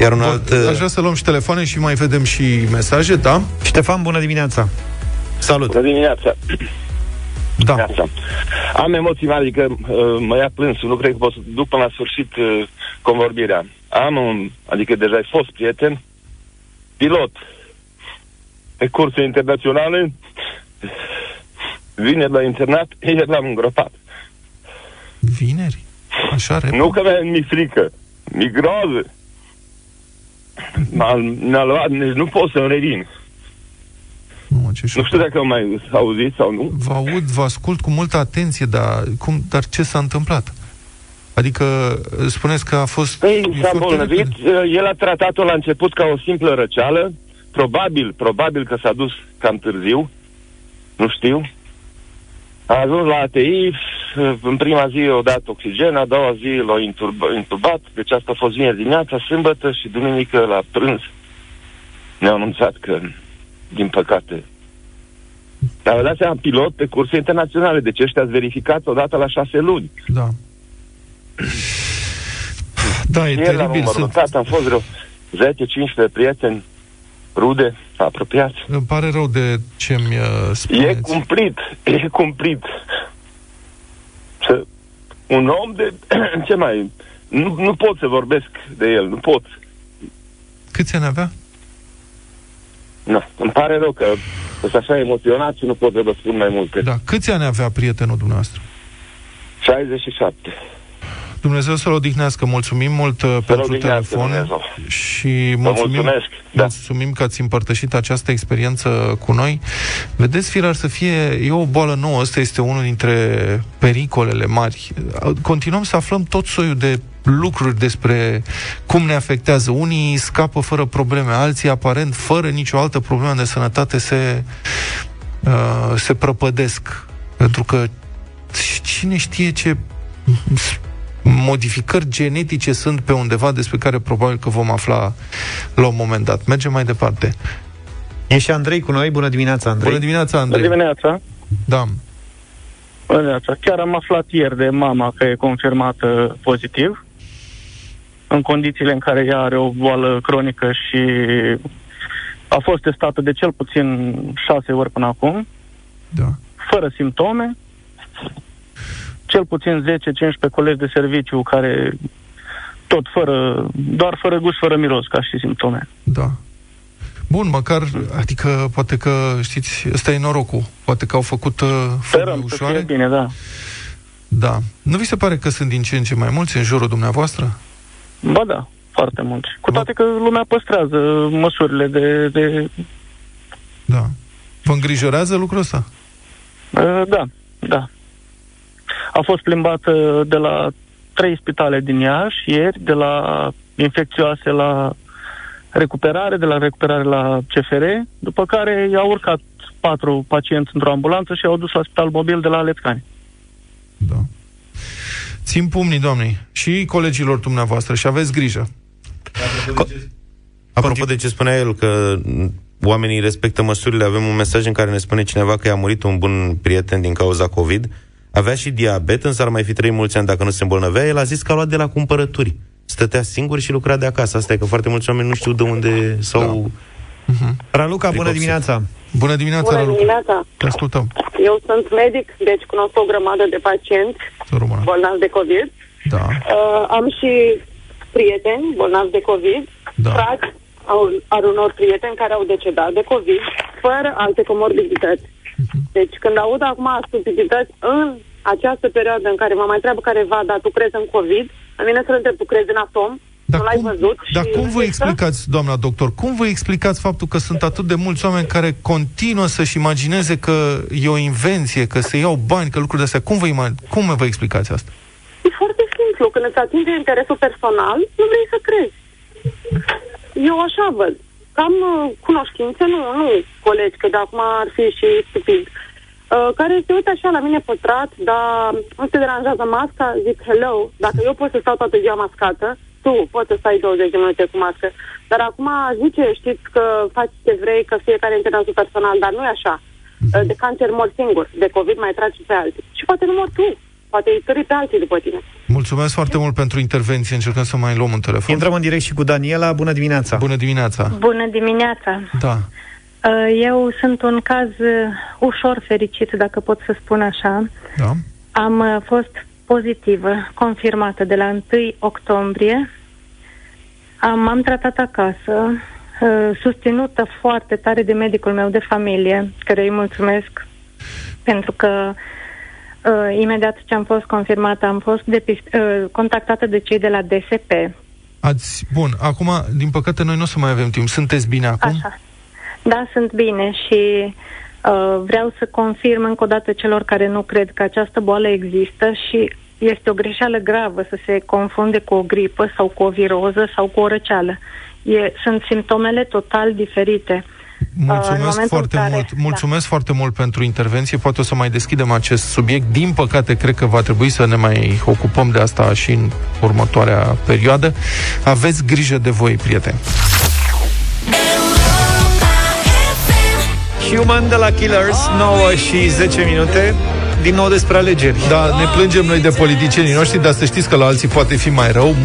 Iar un alt... Aș vrea să luăm și telefoane și mai vedem și mesaje, da? Ștefan, bună dimineața Salut! Bună dimineața! Da. Asta. Am emoții mari, adică uh, mă ia plânsul, nu cred că pot să duc până la sfârșit uh, convorbirea. Am un, adică deja ai fost prieten, pilot pe curse internaționale, vineri la internat, ieri l-am îngropat. Vineri? Așa repede? Nu că mi- mi-e frică, mi-e groază. M-a, mi-a luat, deci nu pot să-mi revin. Nu, ce Nu știu dacă am mai auzit sau nu. Vă aud, vă ascult cu multă atenție, dar, cum, dar ce s-a întâmplat? Adică spuneți că a fost... Păi e s-a foarte îmbolnăvit, repede. el a tratat-o la început ca o simplă răceală, probabil, probabil că s-a dus cam târziu, nu știu. A ajuns la ATI, în prima zi o dat oxigen, a doua zi l-a inturba, intubat, deci asta a fost vineri dimineața, sâmbătă și duminică la prânz ne-au anunțat că, din păcate, dar vă dați seama, pilot pe curse internaționale, deci ăștia ați verificat odată la șase luni. Da. Da, e Ieri l-am teribil. Sunt, înmormântat, am fost vreo 10-15 prieteni, rude, apropiați. îmi pare rău de ce mi E spuneți. cumplit, e cumplit. Să, un om de... ce mai... Nu, nu pot să vorbesc de el, nu pot. Câți ani avea? Nu, îmi pare rău că sunt așa emoționat și nu pot să vă spun mai multe. Da. Câți ani avea prietenul dumneavoastră? 67. Dumnezeu să-l odihnească. Mulțumim mult uh, pentru odihnească telefon Dumnezeu. și Vă mulțumim, mulțumesc. Da. mulțumim că ați împărtășit această experiență cu noi. Vedeți, firar să fie, e o boală nouă, ăsta este unul dintre pericolele mari. Continuăm să aflăm tot soiul de lucruri despre cum ne afectează. Unii scapă fără probleme, alții aparent fără nicio altă problemă de sănătate se, uh, se prăpădesc. Pentru că cine știe ce modificări genetice sunt pe undeva despre care probabil că vom afla la un moment dat. Mergem mai departe. E și Andrei cu noi. Bună dimineața, Andrei. Bună dimineața, Andrei. Bună dimineața. Da. Bună dimineața. Chiar am aflat ieri de mama că e confirmată pozitiv în condițiile în care ea are o boală cronică și a fost testată de cel puțin șase ori până acum, Da. fără simptome, cel puțin 10-15 colegi de serviciu care tot fără, doar fără gust, fără miros, ca și simptome. Da. Bun, măcar, adică poate că, știți, ăsta e norocul. Poate că au făcut uh, Sperăm forme să ușoare. fie bine, da. Da. Nu vi se pare că sunt din ce în ce mai mulți în jurul dumneavoastră? Ba da, foarte mulți. Cu toate că lumea păstrează măsurile de... de Da. Vă îngrijorează lucrul ăsta? uh, da, da. A fost plimbată de la trei spitale din Iași ieri, de la infecțioase la recuperare, de la recuperare la CFR, după care i-au urcat patru pacienți într-o ambulanță și i-au dus la spital mobil de la Lețcani. Țin pumnii, doamnei, și colegilor dumneavoastră și aveți grijă. Apropo de ce spunea el, că m, oamenii respectă măsurile, avem un mesaj în care ne spune cineva că i-a murit un bun prieten din cauza COVID, avea și diabet, însă ar mai fi trăit mulți ani dacă nu se îmbolnăvea, el a zis că a luat de la cumpărături. Stătea singur și lucra de acasă. Asta e că foarte mulți oameni nu știu de unde sau... Da. Raluca, bună dimineața! Bună dimineața, Bună Raluca. dimineața! Te ascultăm. Eu sunt medic, deci cunosc o grămadă de pacienți Română. bolnavi de COVID. Da. Uh, am și prieteni bolnavi de COVID, da. frați au, al unor prieteni care au decedat de COVID, fără alte comorbidități. Deci când aud acum stupidități în această perioadă în care mă mai întreabă careva, dar tu crezi în COVID, la mine să întreb, tu crezi în atom? Dar nu l-ai cum, văzut? Dar și cum vă există? explicați, doamna doctor, cum vă explicați faptul că sunt atât de mulți oameni care continuă să-și imagineze că e o invenție, că se iau bani, că lucruri de astea? Cum vă, ima- cum vă explicați asta? E foarte simplu. Când îți atinge interesul personal, nu vrei să crezi. Eu așa văd. Cam uh, cunoștințe, nu, nu colegi, că de acum ar fi și stupid. Uh, care se uită așa la mine pătrat, dar nu te deranjează masca, zic hello, dacă eu pot să stau toată ziua mascată, tu poți să stai 20 de minute cu mască. Dar acum zice, știți că faci ce vrei, că fiecare are interesul personal, dar nu e așa. Uh, De cancer mor singur, de COVID mai tragi pe alții. Și poate nu mor tu, poate îi târi pe alții după tine. Mulțumesc foarte mult pentru intervenție. Încercăm să mai luăm un telefon. Intrăm în direct și cu Daniela. Bună dimineața! Bună dimineața! Bună dimineața! Da. Uh, Eu sunt un caz uh, ușor fericit, dacă pot să spun așa. Da. Am uh, fost pozitivă, confirmată de la 1 octombrie. Am, m-am tratat acasă, uh, susținută foarte tare de medicul meu de familie, care îi mulțumesc pentru că uh, imediat ce am fost confirmată am fost depist- uh, contactată de cei de la DSP. Ați, bun, acum, din păcate, noi nu o să mai avem timp. Sunteți bine acum? Așa. Da, sunt bine și uh, vreau să confirm încă o dată celor care nu cred că această boală există și este o greșeală gravă să se confunde cu o gripă sau cu o viroză sau cu o răceală. E, sunt simptomele total diferite. Uh, în Mulțumesc momentul foarte în care- mult. Mulțumesc foarte mult pentru intervenție. Poate o să mai deschidem acest subiect. Din păcate, cred că va trebui să ne mai ocupăm de asta și în următoarea perioadă. Aveți grijă de voi, prieteni. Human de la Killers, 9 și 10 minute. Din nou despre alegeri. Da, ne plângem noi de politicienii noștri, dar să știți că la alții poate fi mai rău.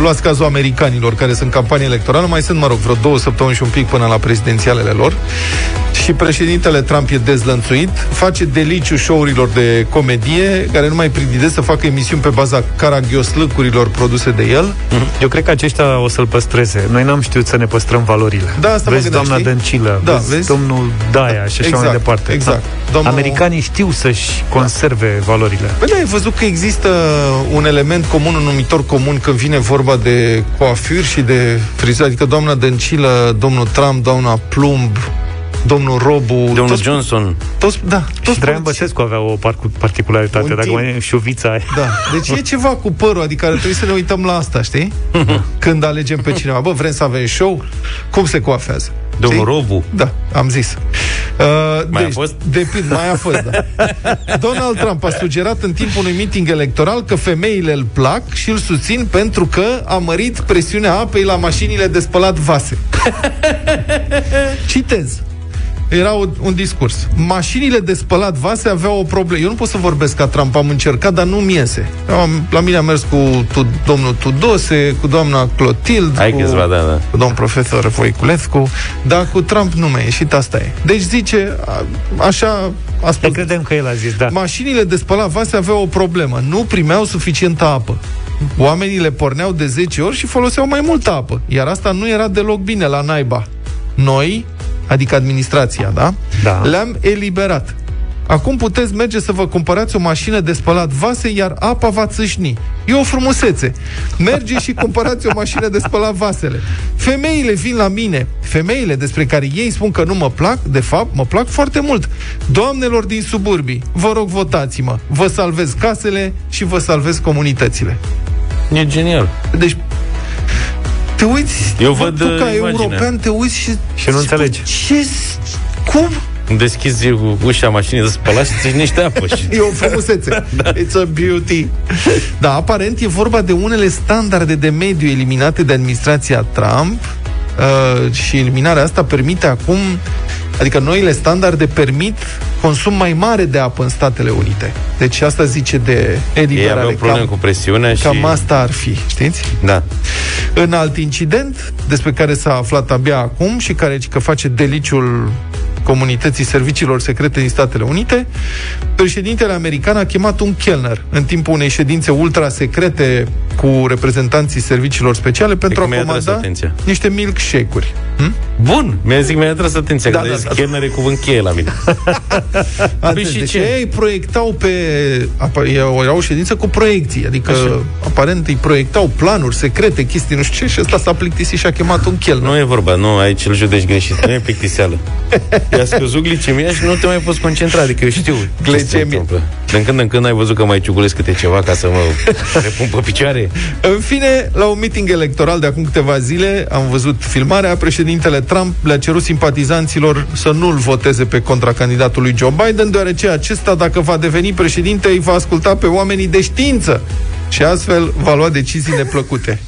Luați cazul americanilor care sunt în campanie electorală, mai sunt, mă rog, vreo două săptămâni și un pic până la prezidențialele lor. Și președintele Trump e dezlănțuit, face deliciu show-urilor de comedie, care nu mai prindide să facă emisiuni pe baza caragioslâcurilor produse de el. Eu cred că aceștia o să-l păstreze. Noi n-am știut să ne păstrăm valorile. Da, asta mă vezi gândeam, doamna știi? Dăncilă, Da, vezi, vezi? domnul Daia și așa exact, mai departe. Exact. Domnul... Americanii știu să-și conserve valorile. Păi da, ai văzut că există un element comun, un numitor comun când vine vorba de coafuri și de friză, adică doamna Dăncilă, domnul Trump, doamna Plumb, domnul Robu... Domnul toți, Johnson. Toți, da, Și toți Traian Băsescu avea o par- particularitate, Un dacă timp. mai e șuvița aia. Da, deci e ceva cu părul, adică ar trebui să ne uităm la asta, știi? Când alegem pe cineva. Bă, vrem să avem show? Cum se coafează? Domnul Știi? Robu. Da, am zis. Uh, Mai a deci, fost? Depinde, mai a fost, da. Donald Trump a sugerat în timpul unui meeting electoral că femeile îl plac și îl susțin pentru că a mărit presiunea apei la mașinile de spălat vase. Citez. Era un, un discurs. Mașinile de spălat vase aveau o problemă. Eu nu pot să vorbesc ca Trump, am încercat, dar nu mi iese. Am, la mine am mers cu tu, domnul Tudose, cu doamna Clotild, Hai cu, câțiva, da, da. cu domnul profesor Voiculescu, dar cu Trump nu mi-a ieșit, asta e. Deci zice, a, așa a spus. Te credem că el a zis, da. Mașinile de spălat vase aveau o problemă. Nu primeau suficientă apă. Oamenii le porneau de 10 ori și foloseau mai multă apă. Iar asta nu era deloc bine la naiba. Noi, adică administrația, da? Da. Le-am eliberat. Acum puteți merge să vă cumpărați o mașină de spălat vase, iar apa va țâșni. E o frumusețe. Merge și cumpărați o mașină de spălat vasele. Femeile vin la mine, femeile despre care ei spun că nu mă plac, de fapt, mă plac foarte mult. Doamnelor din suburbii, vă rog, votați-mă. Vă salvez casele și vă salvez comunitățile. E genial. Deci, te uiți, Eu bă, văd, tu ca uh, imaginea. european te uiți și... Și nu înțelegi. Ce? Cum? Deschizi ușa mașinii de spălat și ți niște apă. Și... E o frumusețe. Da. It's a beauty. Da, aparent e vorba de unele standarde de mediu eliminate de administrația Trump uh, și eliminarea asta permite acum, adică noile standarde permit consum mai mare de apă în Statele Unite. Deci asta zice de Ei eliberare. aveau probleme cam, cu presiunea și... cam asta ar fi, știți? Da. În alt incident, despre care s-a aflat abia acum și care că face deliciul comunității serviciilor secrete din Statele Unite, președintele american a chemat un chelner în timpul unei ședințe ultra-secrete cu reprezentanții serviciilor speciale pentru că a mi-a atras comanda atenția. niște milkshake-uri. Hm? Bun, mi-a zis, mi-a atras atenția, Da, că da, da, da. chelner e cuvânt cheie la mine. Atent, și deci ce? ei proiectau pe... apa- Era o ședință cu proiecții, adică Așa. aparent îi proiectau planuri secrete, chestii, nu știu ce, și ăsta s-a plictisit și a chemat un chelner. Nu e vorba, nu, aici îl judești greșit. Nu e plictiseală. I-a scăzut glicemia și nu te mai poți concentra. Adică eu știu ce se Glicemie. întâmplă. Din când în când ai văzut că mai ciugulesc câte ceva ca să mă repun pe picioare. În fine, la un meeting electoral de acum câteva zile, am văzut filmarea, președintele Trump le-a cerut simpatizanților să nu-l voteze pe contracandidatul lui Joe Biden, deoarece acesta, dacă va deveni președinte, îi va asculta pe oamenii de știință și astfel va lua decizii neplăcute.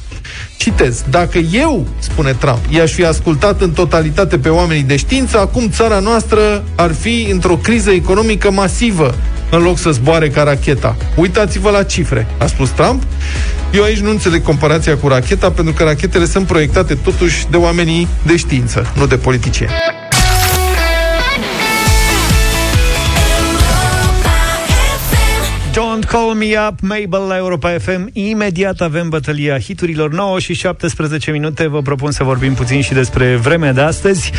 Citez, dacă eu, spune Trump, i-aș fi ascultat în totalitate pe oamenii de știință, acum țara noastră ar fi într-o criză economică masivă, în loc să zboare ca racheta. Uitați-vă la cifre, a spus Trump. Eu aici nu înțeleg comparația cu racheta, pentru că rachetele sunt proiectate totuși de oamenii de știință, nu de politicieni. Don't Call Me Up, Mabel la Europa FM. Imediat avem bătălia hiturilor 9 și 17 minute. Vă propun să vorbim puțin și despre vremea de astăzi.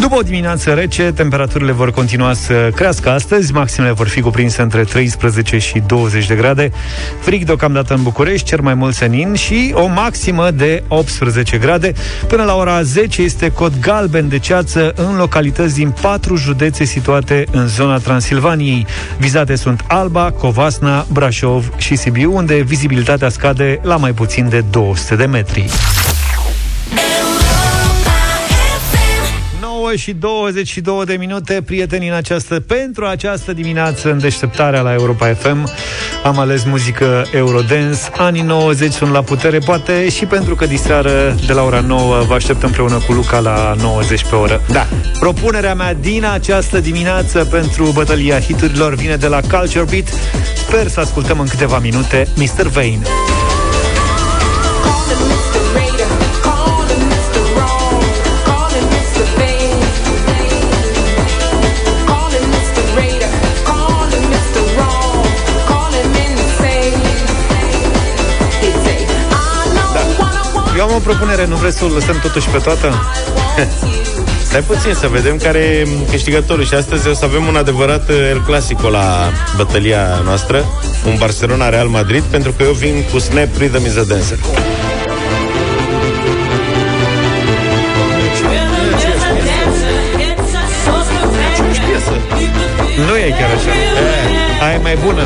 După o dimineață rece, temperaturile vor continua să crească astăzi. Maximele vor fi cuprinse între 13 și 20 de grade. Frig deocamdată în București, cer mai mult senin și o maximă de 18 grade. Până la ora 10 este cod galben de ceață în localități din patru județe situate în zona Transilvaniei. Vizate sunt Alba, Covasna, Brașov și Sibiu, unde vizibilitatea scade la mai puțin de 200 de metri. Și 22 de minute, prieteni, în această, pentru această dimineață în deșteptarea la Europa FM am ales muzică Eurodance. Anii 90 sunt la putere, poate și pentru că diseară de la ora 9 vă aștept împreună cu Luca la 90 pe oră. Da. Propunerea mea din această dimineață pentru bătălia hiturilor vine de la Culture Beat. Sper să ascultăm în câteva minute Mr. Vane. Propunere, nu vreți să o lăsăm totuși pe toată? Stai puțin să vedem care e câștigătorul și astăzi o să avem un adevărat uh, El Clasico la bătălia noastră, un Barcelona-Real Madrid, pentru că eu vin cu Snap Rhythm is a Dancer. Nu e chiar așa. E, aia e mai bună.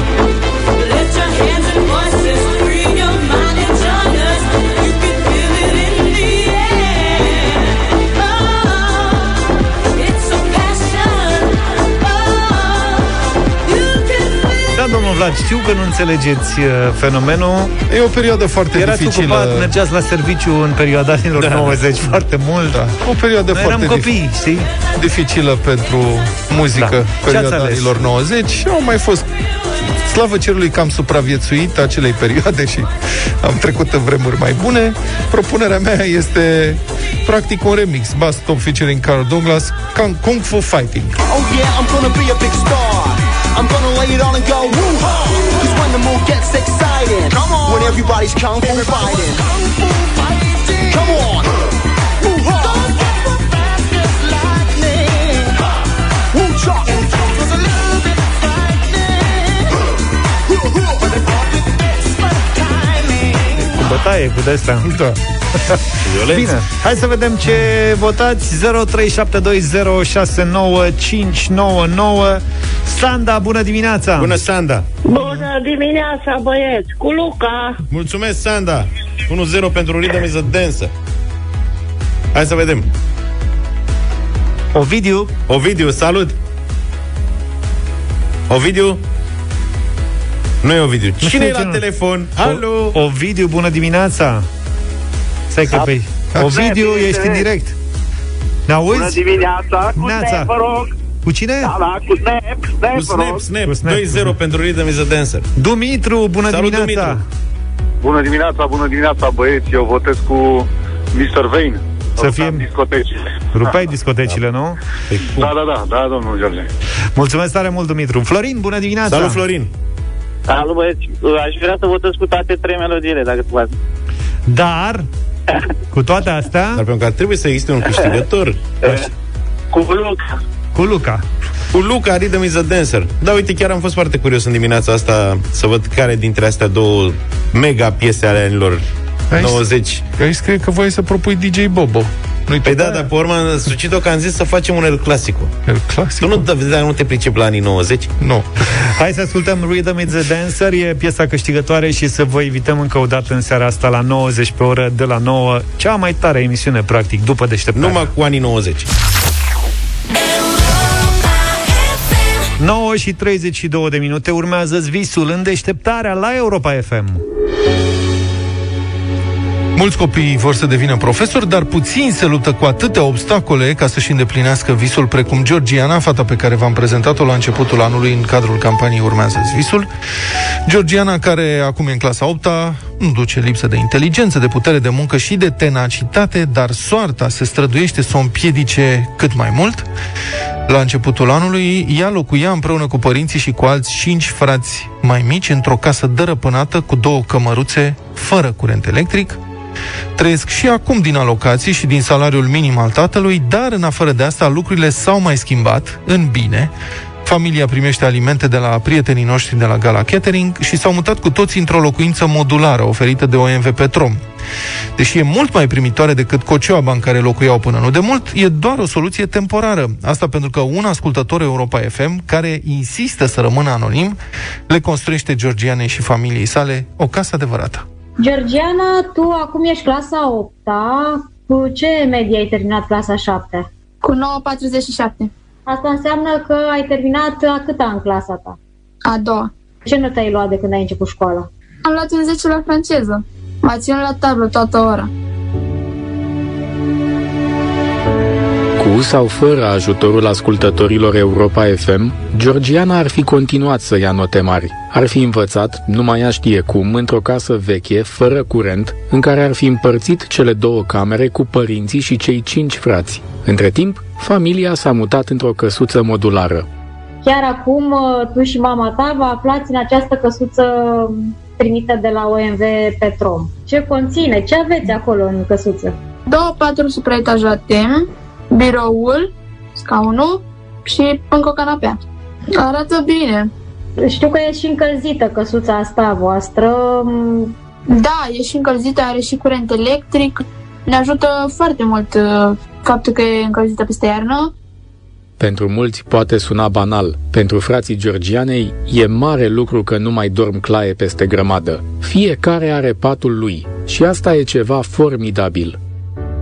Vlad, știu că nu înțelegeți uh, fenomenul. E o perioadă foarte Erați dificilă. ocupat, mergeați la serviciu în perioada anilor Da. 90 foarte mult. Da. O perioadă Noi foarte eram copii, știi? dificilă pentru muzică, Da. da. Ce perioada ați ales? anilor 90 și au mai fost Slavă cerului că am supraviețuit acelei perioade și am trecut în vremuri mai bune. Propunerea mea este practic un remix. Bass Top featuring Carl Douglas, Kung, Kung Fu Fighting. Oh yeah, I'm gonna be a big star. I'm gonna lay it on and go woo ha. Cause when the mood gets exciting, come on. When everybody's kung fu fighting, come on. Woo ha. Woo cha. Cu bătaie, cu de-astea. Da. Bine, hai să vedem ce votați 0372069599 Sanda, bună dimineața Bună, Sanda! Bună dimineața, băieți, cu Luca. Mulțumesc, Sanda! 1-0 pentru Rhythm is a Dancer. Hai să vedem. Ovidiu. Ovidiu, salut! Ovidiu? Nu e Ovidiu. Nu Cine e știu la ce nu. telefon? Alo! O, Ovidiu, bună dimineața Stai că pe Ovidiu, bine, ești în bine. direct Ne auzi? Bună dimineața, cu Neața. Snap, vă rog. Cu cine? Da, da, cu Snap, Snap, Cu vă Snap, rog. Snap, Cu Snap. 2-0 pentru Rhythm is a Dancer. Dumitru, bună Salut, dimineața Dumitru. Bună dimineața, bună dimineața, băieți. Eu votez cu Mr. Vane. Să fim discoteci. Rupeai discotecile, nu? Da, da, da, da, domnul George. Mulțumesc tare mult, Dumitru Florin, bună dimineața Salut, Florin! Salut, băieți. Aș vrea să votez cu toate trei melodiile, dacă poate. Dar, cu toate astea Dar pentru că trebuie să existe un câștigător. Cu Luca. Cu Luca Cu Luca, Rhythm is a Dancer. Da, uite, chiar am fost foarte curios în dimineața asta să văd care dintre astea două mega piese ale anilor Aici- 90. Aici scrie că voi să propui DJ Bobo. Nu-i Păi tot da, aia? dar pe urmă am sucit-o că am zis să facem un El Clasico. El clasic. Tu nu, da, dar nu te pricep la anii 90? Nu. Hai să ascultăm Rhythm is a Dancer E piesa câștigătoare și să vă invităm încă o dată în seara asta la 90 pe oră de la 9 Cea mai tare emisiune, practic, după deșteptare Numai cu anii 90. 9 și 32 de minute urmează visul în deșteptarea la Europa FM. Mulți copii vor să devină profesori, dar puțini se luptă cu atâtea obstacole ca să-și îndeplinească visul, precum Georgiana, fata pe care v-am prezentat-o la începutul anului în cadrul campaniei Urmează visul. Georgiana, care acum e în clasa 8 nu duce lipsă de inteligență, de putere de muncă și de tenacitate, dar soarta se străduiește să o împiedice cât mai mult. La începutul anului, ea locuia împreună cu părinții și cu alți cinci frați mai mici într-o casă dărăpânată cu două cămăruțe fără curent electric. Trăiesc și acum din alocații și din salariul minim al tatălui, dar în afară de asta lucrurile s-au mai schimbat în bine. Familia primește alimente de la prietenii noștri de la Gala Catering și s-au mutat cu toții într-o locuință modulară oferită de OMV Petrom. Deși e mult mai primitoare decât cocioaba în care locuiau până nu de mult, e doar o soluție temporară. Asta pentru că un ascultător Europa FM, care insistă să rămână anonim, le construiește Georgianei și familiei sale o casă adevărată. Georgiana, tu acum ești clasa 8 Cu ce medie ai terminat clasa 7? Cu 9,47. Asta înseamnă că ai terminat a câta în clasa ta? A doua. Ce notă ai luat de când ai început școala? Am luat un 10 la franceză. M-a ținut la tablă toată ora. Cu sau fără ajutorul ascultătorilor Europa FM, Georgiana ar fi continuat să ia note mari. Ar fi învățat, nu mai ea știe cum, într-o casă veche, fără curent, în care ar fi împărțit cele două camere cu părinții și cei cinci frați. Între timp, familia s-a mutat într-o căsuță modulară. Chiar acum uh, tu și mama ta vă aflați în această căsuță primită de la OMV Petrom. Ce conține? Ce aveți acolo în căsuță? Două patru supraetajate, biroul, scaunul și încă o canapea. Arată bine. Știu că e și încălzită căsuța asta a voastră. Da, e și încălzită, are și curent electric. Ne ajută foarte mult uh, faptul că e încălzită peste iarnă. Pentru mulți poate suna banal. Pentru frații Georgianei e mare lucru că nu mai dorm claie peste grămadă. Fiecare are patul lui și asta e ceva formidabil.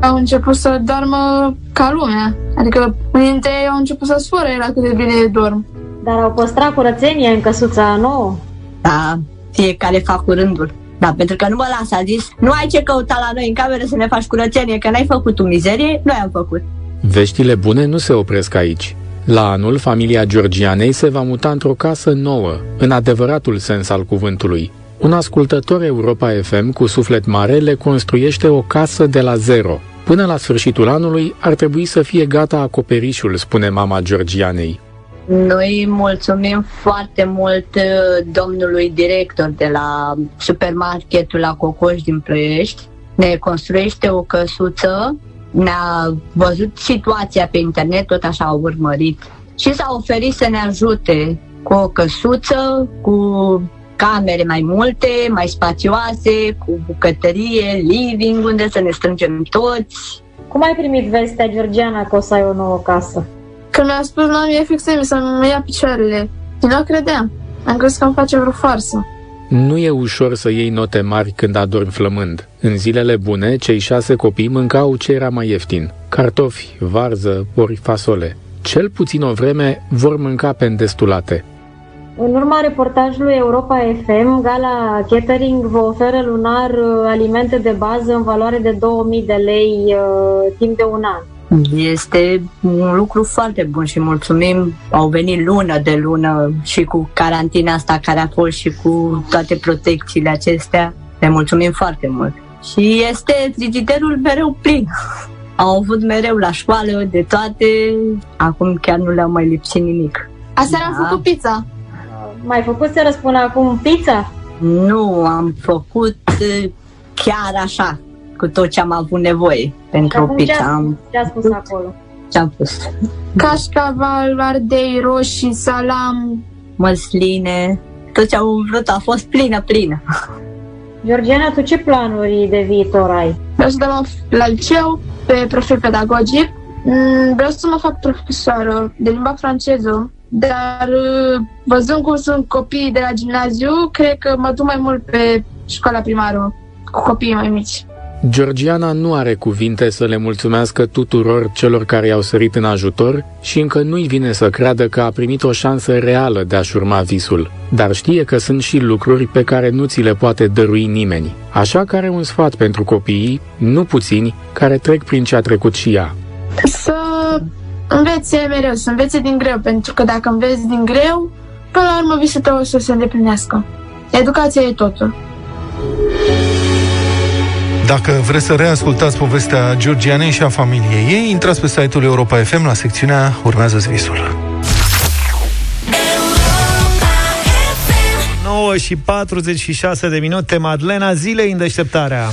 Au început să doarmă ca lumea. Adică dintre ei au început să sfore la cât de bine dorm. Dar au păstrat curățenie în căsuța nouă. Da, fiecare fac cu rândul. Da, pentru că nu mă lasă, a zis, nu ai ce căuta la noi în cameră să ne faci curățenie, că n-ai făcut tu mizerie, noi am făcut. Veștile bune nu se opresc aici. La anul, familia Georgianei se va muta într-o casă nouă, în adevăratul sens al cuvântului. Un ascultător Europa FM cu suflet mare le construiește o casă de la zero. Până la sfârșitul anului ar trebui să fie gata acoperișul, spune mama Georgianei. Noi mulțumim foarte mult uh, domnului director de la supermarketul la Cocoș din Ploiești. Ne construiește o căsuță, ne-a văzut situația pe internet, tot așa au urmărit și s-a oferit să ne ajute cu o căsuță, cu camere mai multe, mai spațioase, cu bucătărie, living, unde să ne strângem toți. Cum ai primit vestea, Georgiana, că o să ai o nouă casă? Când mi-a spus mami, e fix să-mi ia picioarele. Eu nu credeam. Am crezut că îmi face vreo farsă. Nu e ușor să iei note mari când adormi flămând. În zilele bune, cei șase copii mâncau ce era mai ieftin. Cartofi, varză, ori fasole. Cel puțin o vreme vor mânca pe îndestulate. În urma reportajului Europa FM, Gala Catering vă oferă lunar uh, alimente de bază în valoare de 2000 de lei uh, timp de un an. Este un lucru foarte bun și mulțumim. Au venit lună de lună și cu carantina asta care a fost și cu toate protecțiile acestea. Le mulțumim foarte mult. Și este frigiderul mereu plin. Au avut mereu la școală de toate, acum chiar nu le-au mai lipsit nimic. Aseară am făcut pizza. Mai făcut să răspund acum pizza? Nu, am făcut eh, chiar așa, cu tot ce am avut nevoie pentru o Acum ce pizza. a, Am, ce a spus acolo? ce am pus? Cașcaval, ardei roșii, salam. Măsline, tot ce am vrut a fost plină, plină. Georgiana, tu ce planuri de viitor ai? Vreau să dau la liceu pe profil pedagogic. Mm, Vreau să mă fac profesoară de limba franceză, dar uh, văzând cum sunt copiii de la gimnaziu, cred că mă duc mai mult pe școala primară cu copiii mai mici. Georgiana nu are cuvinte să le mulțumească tuturor celor care i-au sărit în ajutor și încă nu-i vine să creadă că a primit o șansă reală de a-și urma visul. Dar știe că sunt și lucruri pe care nu ți le poate dărui nimeni. Așa că are un sfat pentru copiii, nu puțini, care trec prin ce a trecut și ea. Să învețe mereu, să învețe din greu, pentru că dacă înveți din greu, până la urmă visul tău o să se îndeplinească. Educația e totul. Dacă vreți să reascultați povestea Georgianei și a familiei ei, intrați pe site-ul Europa FM la secțiunea Urmează visul. 9 și 46 de minute, Madlena, zilei în deșteptarea.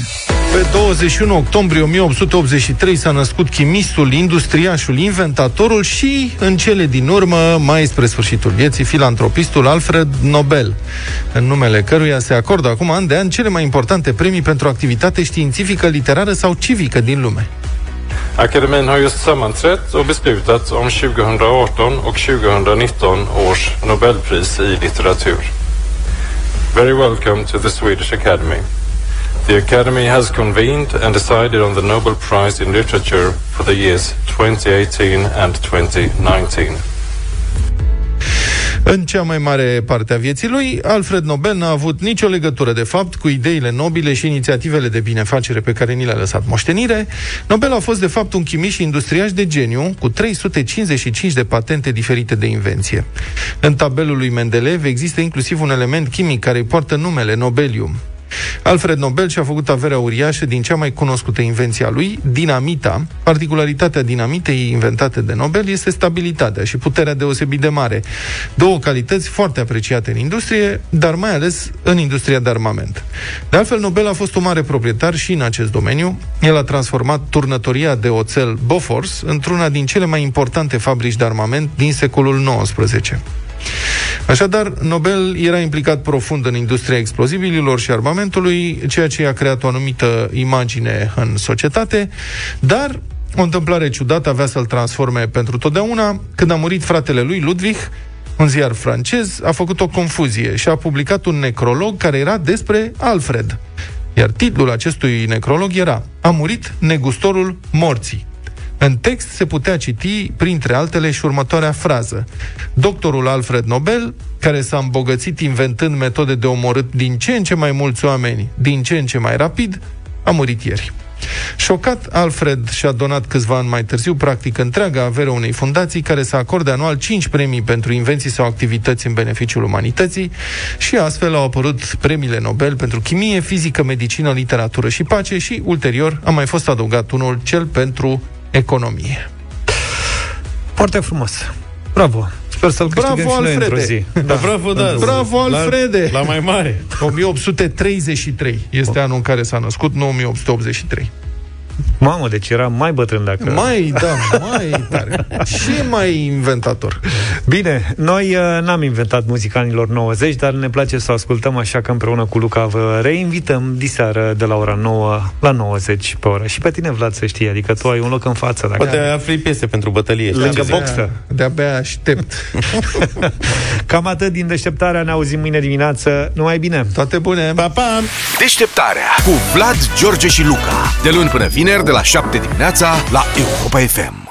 Pe 21 octombrie 1883 s-a născut chimistul, industriașul, inventatorul și, în cele din urmă, mai spre sfârșitul vieții, filantropistul Alfred Nobel, în numele căruia se acordă acum an de an cele mai importante premii pentru activitate științifică, literară sau civică din lume. Akademin har just sammanträtt och beslutat om 2018 och 2019 års Nobelpris i litteratur. Very welcome to the Swedish Academy. The Academy has convened and decided on the Nobel Prize in Literature for the years 2018 and 2019. În cea mai mare parte a vieții lui, Alfred Nobel n-a avut nicio legătură, de fapt, cu ideile nobile și inițiativele de binefacere pe care ni le-a lăsat moștenire. Nobel a fost, de fapt, un chimist și industriaș de geniu, cu 355 de patente diferite de invenție. În tabelul lui Mendeleev există inclusiv un element chimic care îi poartă numele Nobelium. Alfred Nobel și-a făcut averea uriașă din cea mai cunoscută invenție a lui, dinamita. Particularitatea dinamitei inventate de Nobel este stabilitatea și puterea deosebit de mare. Două calități foarte apreciate în industrie, dar mai ales în industria de armament. De altfel, Nobel a fost un mare proprietar și în acest domeniu. El a transformat turnătoria de oțel Bofors într-una din cele mai importante fabrici de armament din secolul XIX. Așadar, Nobel era implicat profund în industria explozibililor și armamentului, ceea ce a creat o anumită imagine în societate, dar o întâmplare ciudată avea să-l transforme pentru totdeauna. Când a murit fratele lui, Ludwig, un ziar francez, a făcut o confuzie și a publicat un necrolog care era despre Alfred. Iar titlul acestui necrolog era A murit negustorul morții. În text se putea citi, printre altele, și următoarea frază. Doctorul Alfred Nobel, care s-a îmbogățit inventând metode de omorât din ce în ce mai mulți oameni, din ce în ce mai rapid, a murit ieri. Șocat, Alfred și-a donat câțiva ani mai târziu practic întreaga avere unei fundații care să acorde anual 5 premii pentru invenții sau activități în beneficiul umanității și astfel au apărut premiile Nobel pentru chimie, fizică, medicină, literatură și pace și ulterior a mai fost adăugat unul cel pentru economie. Foarte frumos. Bravo. Sper să-l Bravo, câștigăm și noi într-o Alfrede! zi. Da. Bravo, da. Bravo, Alfrede! La, la mai mare. 1833 este anul în care s-a născut, nu 1883. Mamă, deci era mai bătrân dacă... Mai, da, mai tare. Și mai inventator. Bine, noi uh, n-am inventat muzica anilor 90, dar ne place să o ascultăm, așa că împreună cu Luca vă reinvităm diseară de la ora 9 la 90 pe oră. Și pe tine, Vlad, să știi, adică tu ai un loc în față. Dacă... Poate afli piese pentru bătălie. știi Lângă ce boxă. De-abia aștept. Cam atât din deșteptarea, ne auzim mâine dimineață. Numai bine! Toate bune! Pa, pa! Deșteptarea cu Vlad, George și Luca. De luni până vineri, de la 7 dimineața, la Europa FM.